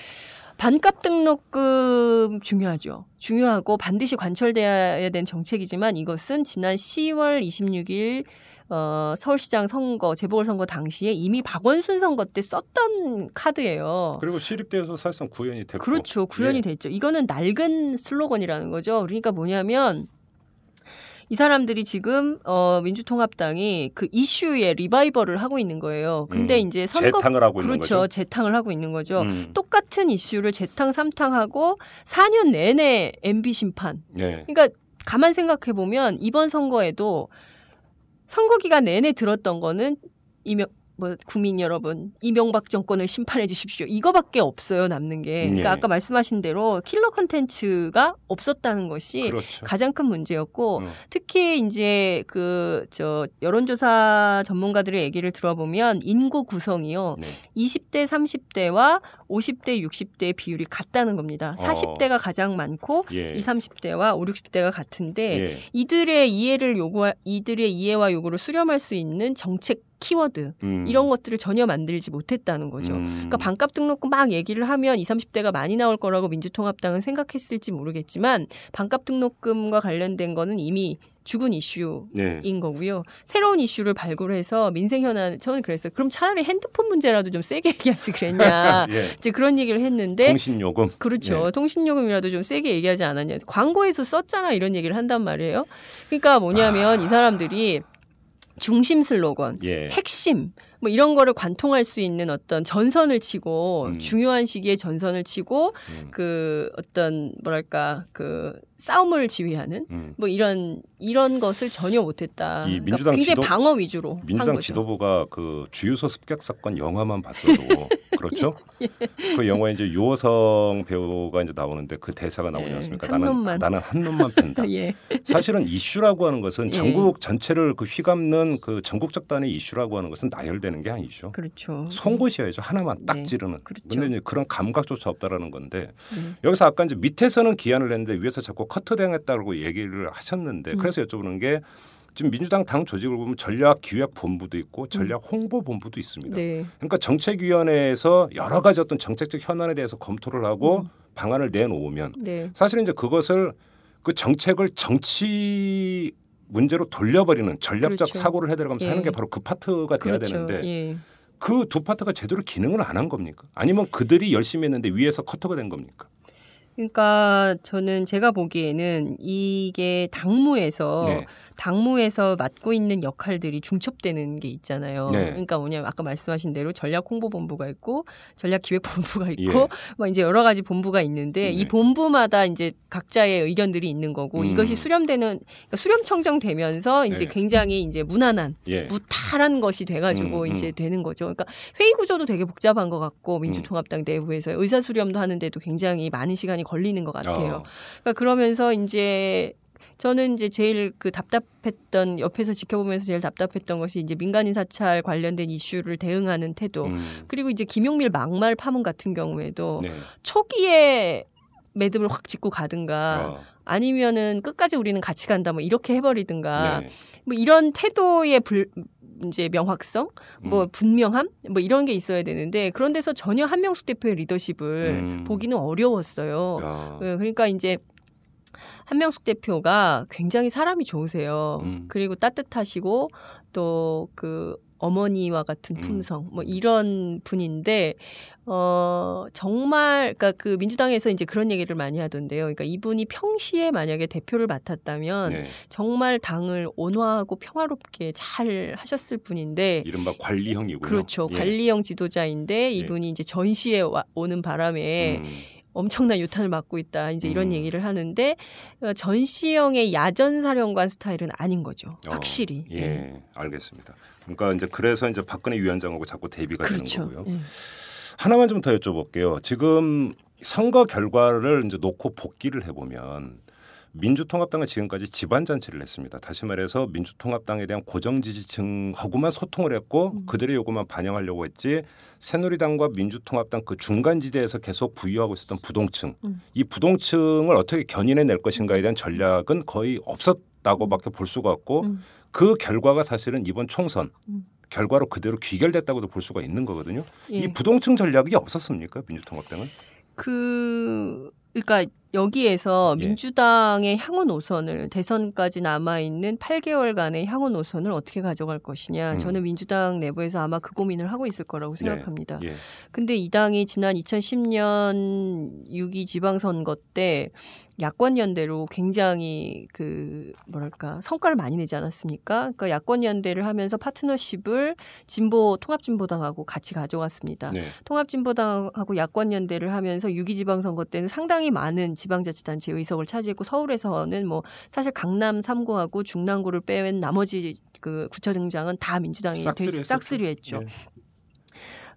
반값 등록금 중요하죠. 중요하고 반드시 관철돼야 되는 정책이지만 이것은 지난 10월 26일 어, 서울시장 선거, 재보궐선거 당시에 이미 박원순 선거 때 썼던 카드예요. 그리고 시립대에서 사실상 구현이 됐고 그렇죠. 구현이 예. 됐죠. 이거는 낡은 슬로건이라는 거죠. 그러니까 뭐냐면 이 사람들이 지금 어 민주통합당이 그 이슈에 리바이벌을 하고 있는 거예요. 근데 음, 이제 선거 재탕을 하고 있는 그렇죠. 거죠. 재탕을 하고 있는 거죠. 음. 똑같은 이슈를 재탕 삼탕하고 4년 내내 MB 심판. 네. 그러니까 가만 생각해 보면 이번 선거에도 선거 기간 내내 들었던 거는 이명 뭐 국민 여러분 이명박 정권을 심판해 주십시오. 이거밖에 없어요 남는 게. 그러니까 예. 아까 말씀하신 대로 킬러 컨텐츠가 없었다는 것이 그렇죠. 가장 큰 문제였고 음. 특히 이제 그 저 여론조사 전문가들의 얘기를 들어보면 인구 구성이요. 네. 20대, 30대와 50대, 60대의 비율이 같다는 겁니다. 어. 40대가 가장 많고 예. 20, 30대와 5, 60대가 같은데 예. 이들의 이해를 요구 이들의 이해와 요구를 수렴할 수 있는 정책 키워드 음. 이런 것들을 전혀 만들지 못했다는 거죠. 음. 그러니까 반값 등록금 막 얘기를 하면 20, 30대가 많이 나올 거라고 민주통합당은 생각했을지 모르겠지만 반값 등록금과 관련된 거는 이미 죽은 이슈 네. 인 거고요. 새로운 이슈를 발굴해서 민생 현안 저는 그랬어요. 그럼 차라리 핸드폰 문제라도 좀 세게 얘기하지 그랬냐. 예. 이제 그런 얘기를 했는데 통신 요금. 그렇죠. 네. 통신 요금이라도 좀 세게 얘기하지 않았냐. 광고에서 썼잖아 이런 얘기를 한단 말이에요. 그러니까 뭐냐면 이 사람들이 중심 슬로건, 예. 핵심 뭐 이런 거를 관통할 수 있는 어떤 전선을 치고 음. 중요한 시기에 전선을 치고 음. 그 어떤 뭐랄까 그 싸움을 지휘하는 음. 뭐 이런 이런 것을 전혀 못했다. 이 그러니까 민주당 굉장히 지도- 방어 위주로 한 민주당. 지도부가 그 주유소 습격 사건 영화만 봤어도 그렇죠? 예. 그 영화에 이제 유호성 배우가 이제 나오는데 그 대사가 나오지 예, 않습니까? 한 나는 놈만. 나는 한 놈만 팬다. 예. 사실은 이슈라고 하는 것은 예. 전국 전체를 그 휘감는 그 전국적 단위 이슈라고 하는 것은 나열되는 게 아니죠. 그렇죠. 송곳이어야죠. 하나만 딱 네, 찌르는. 그렇죠. 근데 이제 그런 감각조차 없다라는 건데 음. 여기서 아까 이제 밑에서는 기한을 냈는데 위에서 자꾸 커트당했다고 얘기를 하셨는데 음. 그래서 여쭤보는 게 지금 민주당 당 조직을 보면 전략 기획 본부도 있고 음. 전략 홍보 본부도 있습니다. 네. 그러니까 정책위원회에서 여러 가지 어떤 정책적 현안에 대해서 검토를 하고 음. 방안을 내놓으면 네. 사실은 이제 그것을 그 정책을 정치 문제로 돌려버리는 전략적 그렇죠. 사고를 해들어가면서 예. 하는 게 바로 그 파트가 돼야 그렇죠. 되는데 예. 그두 파트가 제대로 기능을 안 한 겁니까? 아니면 그들이 열심히 했는데 위에서 커터가 된 겁니까? 그러니까 저는 제가 보기에는 이게 당무에서 네. 당무에서 맡고 있는 역할들이 중첩되는 게 있잖아요. 네. 그러니까 뭐냐면 아까 말씀하신 대로 전략 홍보 본부가 있고 전략 기획 본부가 있고 예. 뭐 이제 여러 가지 본부가 있는데 네. 이 본부마다 이제 각자의 의견들이 있는 거고 음. 이것이 수렴되는 그러니까 수렴 청정 되면서 이제 네. 굉장히 이제 무난한 예. 무탈한 것이 돼가지고 음, 음. 이제 되는 거죠. 그러니까 회의 구조도 되게 복잡한 것 같고 민주통합당 내부에서 의사 수렴도 하는데도 굉장히 많은 시간이 걸리는 것 같아요. 어. 그러니까 그러면서 이제 저는 이제 제일 그 답답했던 옆에서 지켜보면서 제일 답답했던 것이 이제 민간인 사찰 관련된 이슈를 대응하는 태도. 음. 그리고 이제 김용밀 막말 파문 같은 경우에도 네. 초기에 매듭을 확 짚고 가든가 어. 아니면은 끝까지 우리는 같이 간다 뭐 이렇게 해버리든가 네. 뭐 이런 태도의 불 이제 명확성, 뭐 음. 분명함, 뭐 이런 게 있어야 되는데 그런 데서 전혀 한명숙 대표의 리더십을 음. 보기는 어려웠어요. 어. 예, 그러니까 이제 한명숙 대표가 굉장히 사람이 좋으세요. 음. 그리고 따뜻하시고 또 그 어머니와 같은 음. 품성 뭐 이런 분인데 어 정말 그러니까 그 민주당에서 이제 그런 얘기를 많이 하던데요. 그러니까 이분이 평시에 만약에 대표를 맡았다면 네. 정말 당을 온화하고 평화롭게 잘 하셨을 분인데 이른바 관리형이고요. 그렇죠. 예. 관리형 지도자인데 이분이 이제 전시에 와, 오는 바람에 음. 엄청난 유탄을 맞고 있다. 이제 이런 음. 얘기를 하는데 어, 전시형의 야전 사령관 스타일은 아닌 거죠. 어, 확실히. 예, 알겠습니다. 그러니까 이제 그래서 이제 박근혜 위원장하고 자꾸 대비가 그렇죠. 되는 거고요. 예. 하나만 좀 더 여쭤볼게요. 지금 선거 결과를 이제 놓고 복기를 해보면 민주통합당은 지금까지 집안 잔치를 했습니다. 다시 말해서 민주통합당에 대한 고정 지지층하고만 소통을 했고 음. 그들의 요구만 반영하려고 했지 새누리당과 민주통합당 그 중간 지대에서 계속 부유하고 있었던 부동층 음. 이 부동층을 어떻게 견인해 낼 것인가에 대한 전략은 거의 없었다고밖에 볼 수가 없고 음. 그 결과가 사실은 이번 총선 음. 결과로 그대로 귀결됐다고도 볼 수가 있는 거거든요. 예. 이 부동층 전략이 없었습니까 민주통합당은? 그 그러니까 여기에서 예. 민주당의 향후 노선을 대선까지 남아 있는 8개월간의 향후 노선을 어떻게 가져갈 것이냐. 음. 저는 민주당 내부에서 아마 그 고민을 하고 있을 거라고 생각합니다. 예. 근데 이 당이 지난 2010년 6.2 지방선거 때 야권 연대로 굉장히 그 뭐랄까 성과를 많이 내지 않았습니까? 그러니까 야권 연대를 하면서 파트너십을 진보 통합진보당하고 같이 가져갔습니다. 네. 통합진보당하고 야권 연대를 하면서 6.2 지방선거 때는 상당히 많은 지방자치단체 의석을 차지했고 서울에서는 뭐 사실 강남 3구하고 중랑구를 빼면 나머지 그 구청장은 다 민주당이 싹쓸이 되- 했었죠. 싹쓸이 했죠. 예.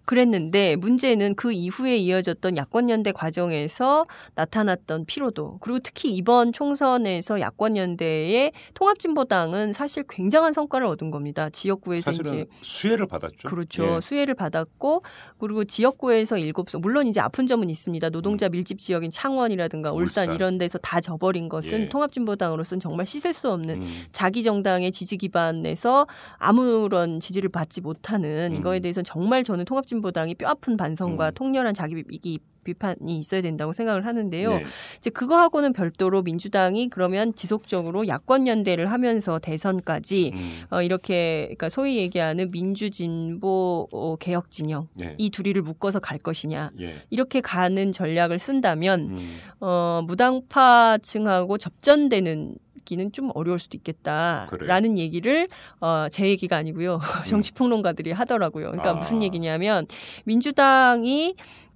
그랬는데 문제는 그 이후에 이어졌던 야권 연대 과정에서 나타났던 피로도 그리고 특히 이번 총선에서 야권 연대의 통합진보당은 사실 굉장한 성과를 얻은 겁니다. 지역구에서 사실은 이제 수혜를 받았죠. 그렇죠. 예. 수혜를 받았고 그리고 지역구에서 일곱 석 물론 이제 아픈 점은 있습니다. 노동자 음. 밀집 지역인 창원이라든가 울산, 울산. 이런 데서 다 져버린 것은 예. 통합진보당으로서는 정말 씻을 수 없는 음. 자기 정당의 지지 기반에서 아무런 지지를 받지 못하는 음. 이거에 대해서는 정말 저는 통합진 보당이 뼈아픈 반성과 음. 통렬한 자기 이 비판이 있어야 된다고 생각을 하는데요. 네. 이제 그거하고는 별도로 민주당이 그러면 지속적으로 야권 연대를 하면서 대선까지 음. 어, 이렇게 그러니까 소위 얘기하는 민주진보 어, 개혁 진영 네. 이 둘이를 묶어서 갈 것이냐 예. 이렇게 가는 전략을 쓴다면 음. 어, 무당파층하고 접전되는 믿기는 좀 어려울 수도? 있겠다라는 얘기를 어, 제 얘기가 아니고요 정치 평론가들이 하더라고요. 그러니까 아. 무슨 얘기냐면 민주당이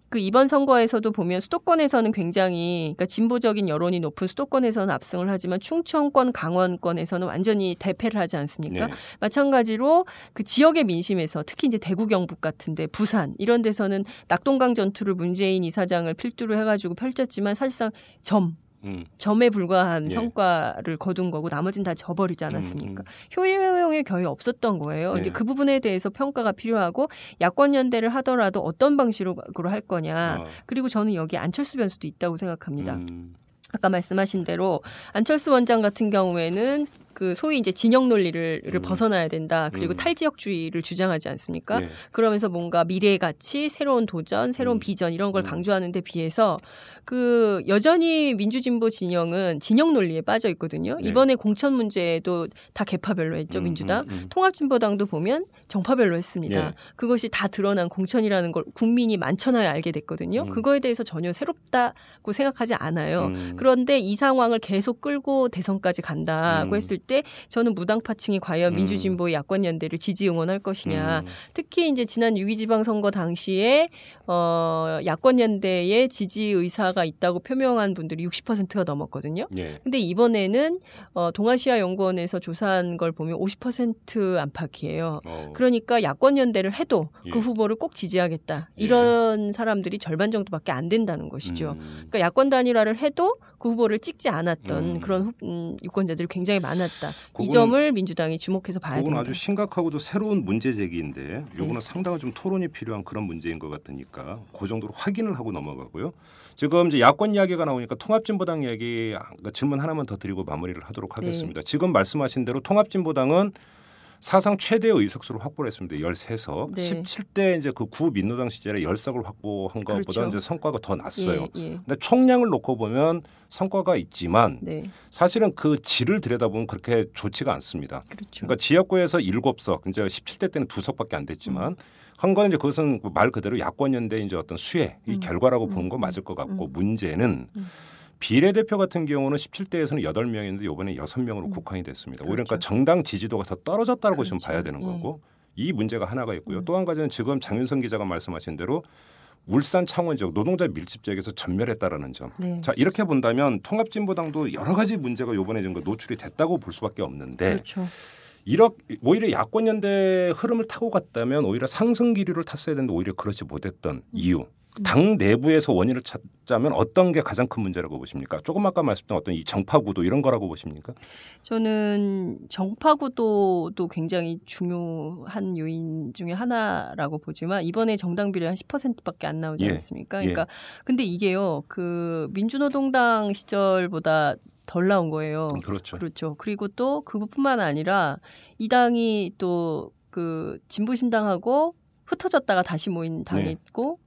그 이번 선거에서도 보면 수도권에서는 굉장히 그러니까 진보적인 여론이 높은 수도권에서는 압승을 하지만 충청권, 강원권에서는 완전히 대패를 하지 않습니까? 네. 마찬가지로 그 지역의 민심에서 특히 이제 대구 경북 같은데 부산 이런 데서는 낙동강 전투를 문재인 이사장을 필두로 해가지고 펼쳤지만 사실상 점 음. 점에 불과한 예. 성과를 거둔 거고 나머지는 다 져버리지 않았습니까? 음, 효용이 거의 없었던 거예요. 네. 이제 그 부분에 대해서 평가가 필요하고 야권 연대를 하더라도 어떤 방식으로 할 거냐. 어. 그리고 저는 여기 안철수 변수도 있다고 생각합니다. 음. 아까 말씀하신 대로 안철수 원장 같은 경우에는 그 소위 이제 진영 논리를 를 음. 벗어나야 된다. 그리고 음. 탈지역주의를 주장하지 않습니까? 네. 그러면서 뭔가 미래의 가치, 새로운 도전, 새로운 음. 비전 이런 걸 음. 강조하는 데 비해서 그 여전히 민주진보 진영은 진영 논리에 빠져 있거든요. 네. 이번에 공천 문제도 다 계파별로 했죠, 음, 민주당. 음, 음. 통합진보당도 보면 정파별로 했습니다. 네. 그것이 다 드러난 공천이라는 걸 국민이 많잖아야 알게 됐거든요. 음. 그거에 대해서 전혀 새롭다고 생각하지 않아요. 음. 그런데 이 상황을 계속 끌고 대선까지 간다고 음. 했을 때 저는 무당파층이 과연 음. 민주진보의 야권 연대를 지지 응원할 것이냐. 음. 특히 이제 지난 6.2 지방선거 당시에 어 야권 연대에 지지 의사가 있다고 표명한 분들이 60%가 넘었거든요. 예. 근데 이번에는 어 동아시아 연구원에서 조사한 걸 보면 50% 안팎이에요. 어. 그러니까 야권 연대를 해도 예. 그 후보를 꼭 지지하겠다. 예. 이런 사람들이 절반 정도밖에 안 된다는 것이죠. 음. 그러니까 야권 단일화를 해도 그 후보를 찍지 않았던 음. 그런 후- 음, 유권자들이 굉장히 많았 다. 이 점을 민주당이 주목해서 봐야 그건 됩니다. 아주 심각하고도 새로운 문제 제기인데 요거는 네. 상당히 좀 토론이 필요한 그런 문제인 것 같으니까 그 정도로 확인을 하고 넘어가고요. 지금 이제 야권 이야기가 나오니까 통합진보당 이야기 그러니까 질문 하나만 더 드리고 마무리를 하도록 하겠습니다. 네. 지금 말씀하신 대로 통합진보당은 사상 최대의 의석수를 확보를 했습니다. 13석. 네. 17대 이제 그 구 민노당 시절에 10석을 확보한 것보다 그렇죠. 이제 성과가 더 났어요. 예, 예. 근데 총량을 놓고 보면 성과가 있지만 네, 사실은 그 질을 들여다보면 그렇게 좋지가 않습니다. 그렇죠. 그러니까 지역구에서 7석, 이제 17대 때는 2석밖에 안 됐지만 한건 이제 그것은 말 그대로 야권 연대 이제 어떤 수혜 이 음. 결과라고 음. 보는 건 맞을 것 같고 음. 문제는 음. 비례대표 같은 경우는 17대에서는 8명이었는데 이번에 6명으로 음. 국한이 됐습니다. 오히려 그렇죠. 그러니까 정당 지지도가 더 떨어졌다고 지금 그렇죠. 봐야 되는 예. 거고 이 문제가 하나가 있고요. 음. 또한 가지는 지금 장윤선 기자가 말씀하신 대로 울산 창원 지역 노동자 밀집 지역에서 전멸했다라는 점. 네. 자 이렇게 본다면 통합진보당도 여러 가지 문제가 요번에 좀 노출이 됐다고 볼 수밖에 없는데 그렇죠. 이렇 오히려 야권 연대 흐름을 타고 갔다면 오히려 상승 기류를 탔어야 되는데 오히려 그렇지 못했던 이유. 당 내부에서 원인을 찾자면 어떤 게 가장 큰 문제라고 보십니까? 조금 아까 말씀드린 어떤 이 정파 구도 이런 거라고 보십니까? 저는 정파 구도도 굉장히 중요한 요인 중에 하나라고 보지만 이번에 정당 비례 한 10%밖에 안 나오지 예. 않았습니까? 예. 그러니까 근데 이게요. 그 민주노동당 시절보다 덜 나온 거예요. 그렇죠. 그렇죠. 그리고 또 그뿐만 아니라 이 당이 또 그 진보신당하고 흩어졌다가 다시 모인 당이 네. 있고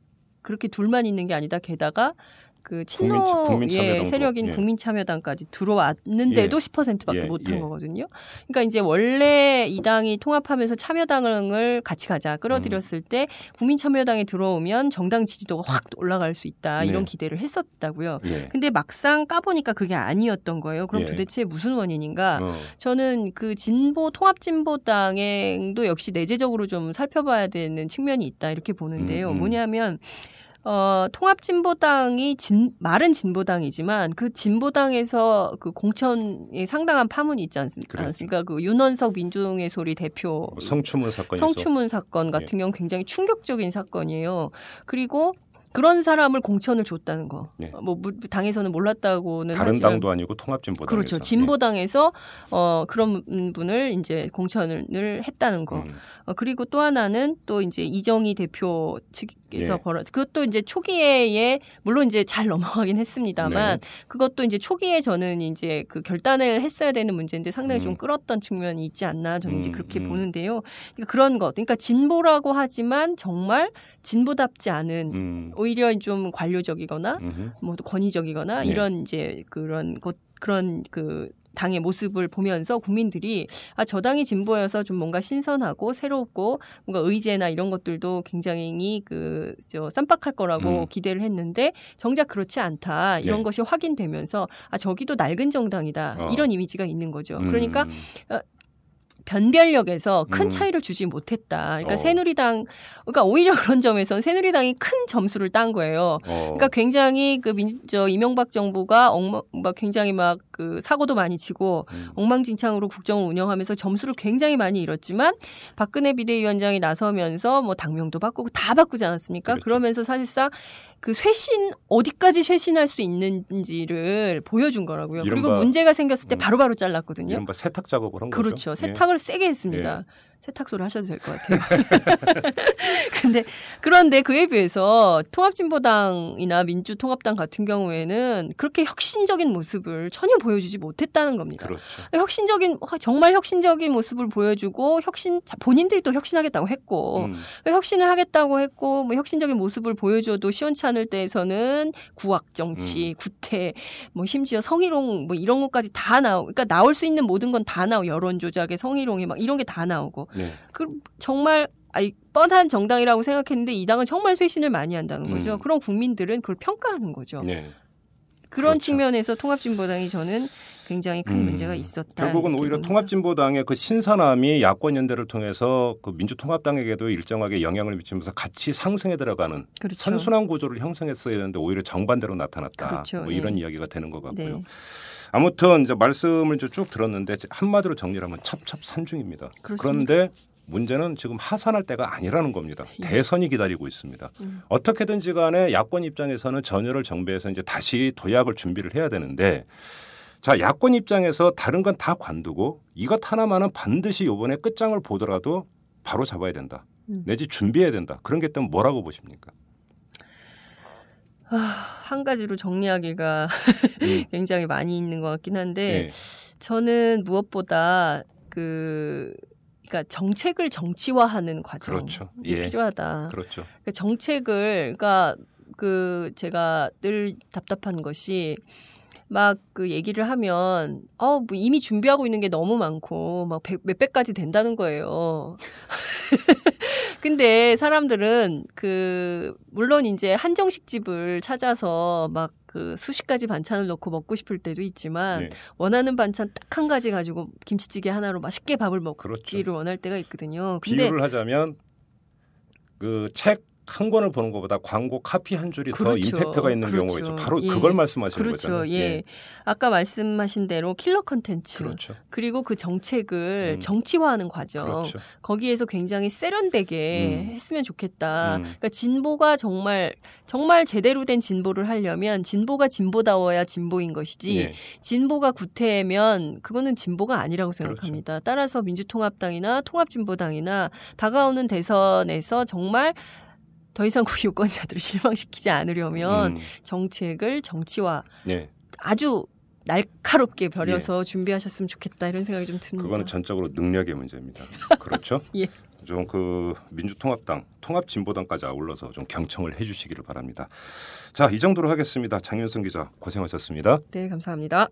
그렇게 둘만 있는 게 아니다. 게다가 그 친노 국민- 예, 세력인 예. 국민참여당까지 들어왔는데도 예. 10%밖에 예, 못한 예. 거거든요. 그러니까 이제 원래 이 당이 통합하면서 참여당을 같이 가자 끌어들였을 음. 때 국민참여당에 들어오면 정당 지지도가 확 올라갈 수 있다 네. 이런 기대를 했었다고요. 예. 근데 막상 까보니까 그게 아니었던 거예요. 그럼 예. 도대체 무슨 원인인가? 어. 저는 그 진보 통합진보당도 역시 내재적으로 좀 살펴봐야 되는 측면이 있다 이렇게 보는데요. 음, 음. 뭐냐면 어, 통합진보당이 진, 말은 진보당이지만 그 진보당에서 그 공천에 상당한 파문이 있지 않습, 그렇죠. 않습니까? 그 윤원석 민중의 소리 대표 뭐 성추문 사건이 성추문 사건 같은 경우 는 굉장히 충격적인 사건이에요. 그리고 그런 사람을 공천을 줬다는 거. 예. 뭐 무- 당에서는 몰랐다고는 다른 하지만 당도 아니고 통합진보당 그렇죠. 진보당에서 어 그런 분을 이제 공천을 했다는 거. 음. 어, 그리고 또 하나는 또 이제 이정희 대표 측에서 예. 벌어 그것도 이제 초기에 물론 이제 잘 넘어가긴 했습니다만 네. 그것도 이제 초기에 저는 이제 그 결단을 했어야 되는 문제인데 상당히 좀 음. 끌었던 측면이 있지 않나 저는 이제 음, 그렇게 음. 보는데요. 그러니까 그런 것. 그러니까 진보라고 하지만 정말 진보답지 않은 음. 오히려 좀 관료적이거나. 뭐 권위적이거나 네. 이런 이제 그런 것 그런 그 당의 모습을 보면서 국민들이 아 저 당이 진보여서 좀 뭔가 신선하고 새롭고 뭔가 의제나 이런 것들도 굉장히 그 저 쌈박할 거라고 음. 기대를 했는데 정작 그렇지 않다 이런 네. 것이 확인되면서 아 저기도 낡은 정당이다 어. 이런 이미지가 있는 거죠. 그러니까 음. 변별력에서 큰 음. 차이를 주지 못했다. 그러니까 어. 새누리당, 그러니까 오히려 그런 점에서는 새누리당이 큰 점수를 딴 거예요. 어. 그러니까 굉장히 그 민, 저 이명박 정부가 엉망, 막 굉장히 막 그 사고도 많이 치고 음. 엉망진창으로 국정을 운영하면서 점수를 굉장히 많이 잃었지만 박근혜 비대위원장이 나서면서 뭐 당명도 바꾸고 다 바꾸지 않았습니까? 그렇죠. 그러면서 사실상 그 쇄신 어디까지 쇄신할 수 있는지를 보여준 거라고요. 그리고 문제가 생겼을 때 음. 바로 바로 잘랐거든요. 이른바 세탁 작업을 한 거죠. 그렇죠. 예. 세탁을 세게 했습니다. 세탁소를 하셔도 될 것 같아요. 근데 그런데 그에 비해서 통합진보당이나 민주통합당 같은 경우에는 그렇게 혁신적인 모습을 전혀 보여주지 못했다는 겁니다. 그렇죠. 혁신적인 정말 혁신적인 모습을 보여주고 혁신 자, 본인들도 혁신하겠다고 했고 음. 혁신을 하겠다고 했고 뭐 혁신적인 모습을 보여줘도 시원치 않을 때에서는 구악 정치, 음. 구태, 뭐 심지어 성희롱 뭐 이런 것까지 다 나오. 그러니까 나올 수 있는 모든 건 다 나오. 여론 조작에 성희롱에 막 이런 게 다 나오고. 네. 그 정말 아이 뻔한 정당이라고 생각했는데 이 당은 정말 쇄신을 많이 한다는 거죠. 음. 그럼 국민들은 그걸 평가하는 거죠. 네. 그런 그렇죠. 측면에서 통합진보당이 저는 굉장히 큰 음. 문제가 있었다. 결국은 오히려. 통합진보당의 그 신선함이 야권 연대를 통해서 그 민주통합당에게도 일정하게 영향을 미치면서 같이 상승해 들어가는 그렇죠. 선순환 구조를 형성했어야 되는데 오히려 정반대로 나타났다. 그렇죠. 뭐 예. 이런 이야기가 되는 것 같고요. 네. 아무튼 이제 말씀을 쭉 들었는데 한마디로 정리하면 첩첩산중입니다. 그런데 문제는 지금 하산할 때가 아니라는 겁니다. 예. 대선이 기다리고 있습니다. 음. 어떻게든지 간에 야권 입장에서는 전열을 정비해서 이제 다시 도약을 준비를 해야 되는데 자 야권 입장에서 다른 건 다 관두고 이것 하나만은 반드시 이번에 끝장을 보더라도 바로 잡아야 된다. 음. 내지 준비해야 된다. 그런 게 있다면 뭐라고 보십니까? 아, 한 가지로 정리하기가 음. 굉장히 많이 있는 것 같긴 한데 예. 저는 무엇보다 그 그러니까 정책을 정치화하는 과정이 그렇죠. 예. 필요하다. 그렇죠. 그 정책을 그러니까 그 제가 늘 답답한 것이 막 그 얘기를 하면 어 뭐 이미 준비하고 있는 게 너무 많고 막 백- 몇 배까지 된다는 거예요. 근데 사람들은 그 물론 이제 한정식 집을 찾아서 막 그 수십 가지 반찬을 넣고 먹고 싶을 때도 있지만 예. 원하는 반찬 딱 한 가지 가지고 김치찌개 하나로 맛있게 밥을 그렇죠. 먹기를 원할 때가 있거든요. 근데 비유를 하자면 그 책 한 권을 보는 것보다 광고 카피 한 줄이 더 그렇죠. 임팩트가 있는 그렇죠. 경우가 있죠. 바로 예. 그걸 말씀하시는 그렇죠. 거잖아요. 예. 아까 말씀하신 대로 킬러 컨텐츠 그렇죠. 그리고 그 정책을 음. 정치화하는 과정 그렇죠. 거기에서 굉장히 세련되게 음. 했으면 좋겠다. 음. 그러니까 진보가 정말 정말 제대로 된 진보를 하려면 진보가 진보다워야 진보인 것이지 예. 진보가 구태면 그거는 진보가 아니라고 그렇죠. 생각합니다. 따라서 민주통합당이나 통합진보당이나 다가오는 대선에서 정말 더 이상 우리 유권자들을 실망시키지 않으려면 음. 정책을 정치화 예. 아주 날카롭게 벼려서 준비하셨으면 좋겠다 이런 생각이 좀 듭니다. 예. 그거는 전적으로 능력의 문제입니다. 그렇죠? 예. 좀 그 민주통합당, 통합진보당까지 아울러서 좀 경청을 해주시기를 바랍니다. 자, 이 정도로 하겠습니다. 장윤성 기자 고생하셨습니다. 네, 감사합니다.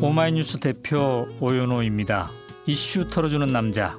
오마이뉴스 대표 오연호입니다. 이슈 털어주는 남자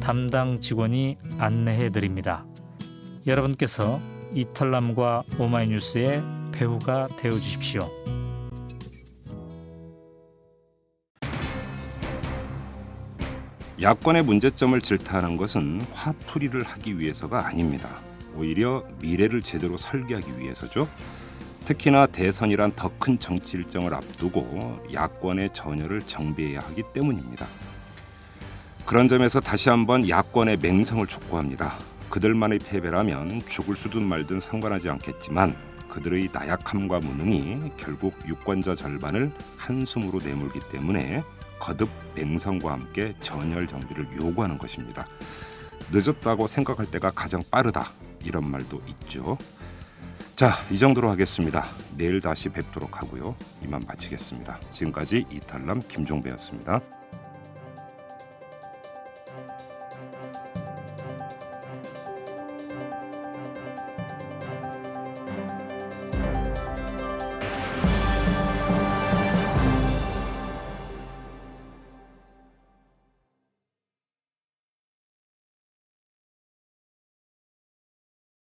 담당 직원이 안내해 드립니다. 여러분께서 이털남과 오마이뉴스의 배우가 되어 주십시오. 야권의 문제점을 질타하는 것은 화풀이를 하기 위해서가 아닙니다. 오히려 미래를 제대로 설계하기 위해서죠. 특히나 대선이란 더 큰 정치 일정을 앞두고 야권의 전열을 정비해야 하기 때문입니다. 그런 점에서 다시 한번 야권의 맹성을 촉구합니다. 그들만의 패배라면 죽을 수든 말든 상관하지 않겠지만 그들의 나약함과 무능이 결국 유권자 절반을 한숨으로 내몰기 때문에 거듭 맹성과 함께 전열 정비를 요구하는 것입니다. 늦었다고 생각할 때가 가장 빠르다 이런 말도 있죠. 자, 이 정도로 하겠습니다. 내일 다시 뵙도록 하고요. 이만 마치겠습니다. 지금까지 이탈남 김종배였습니다.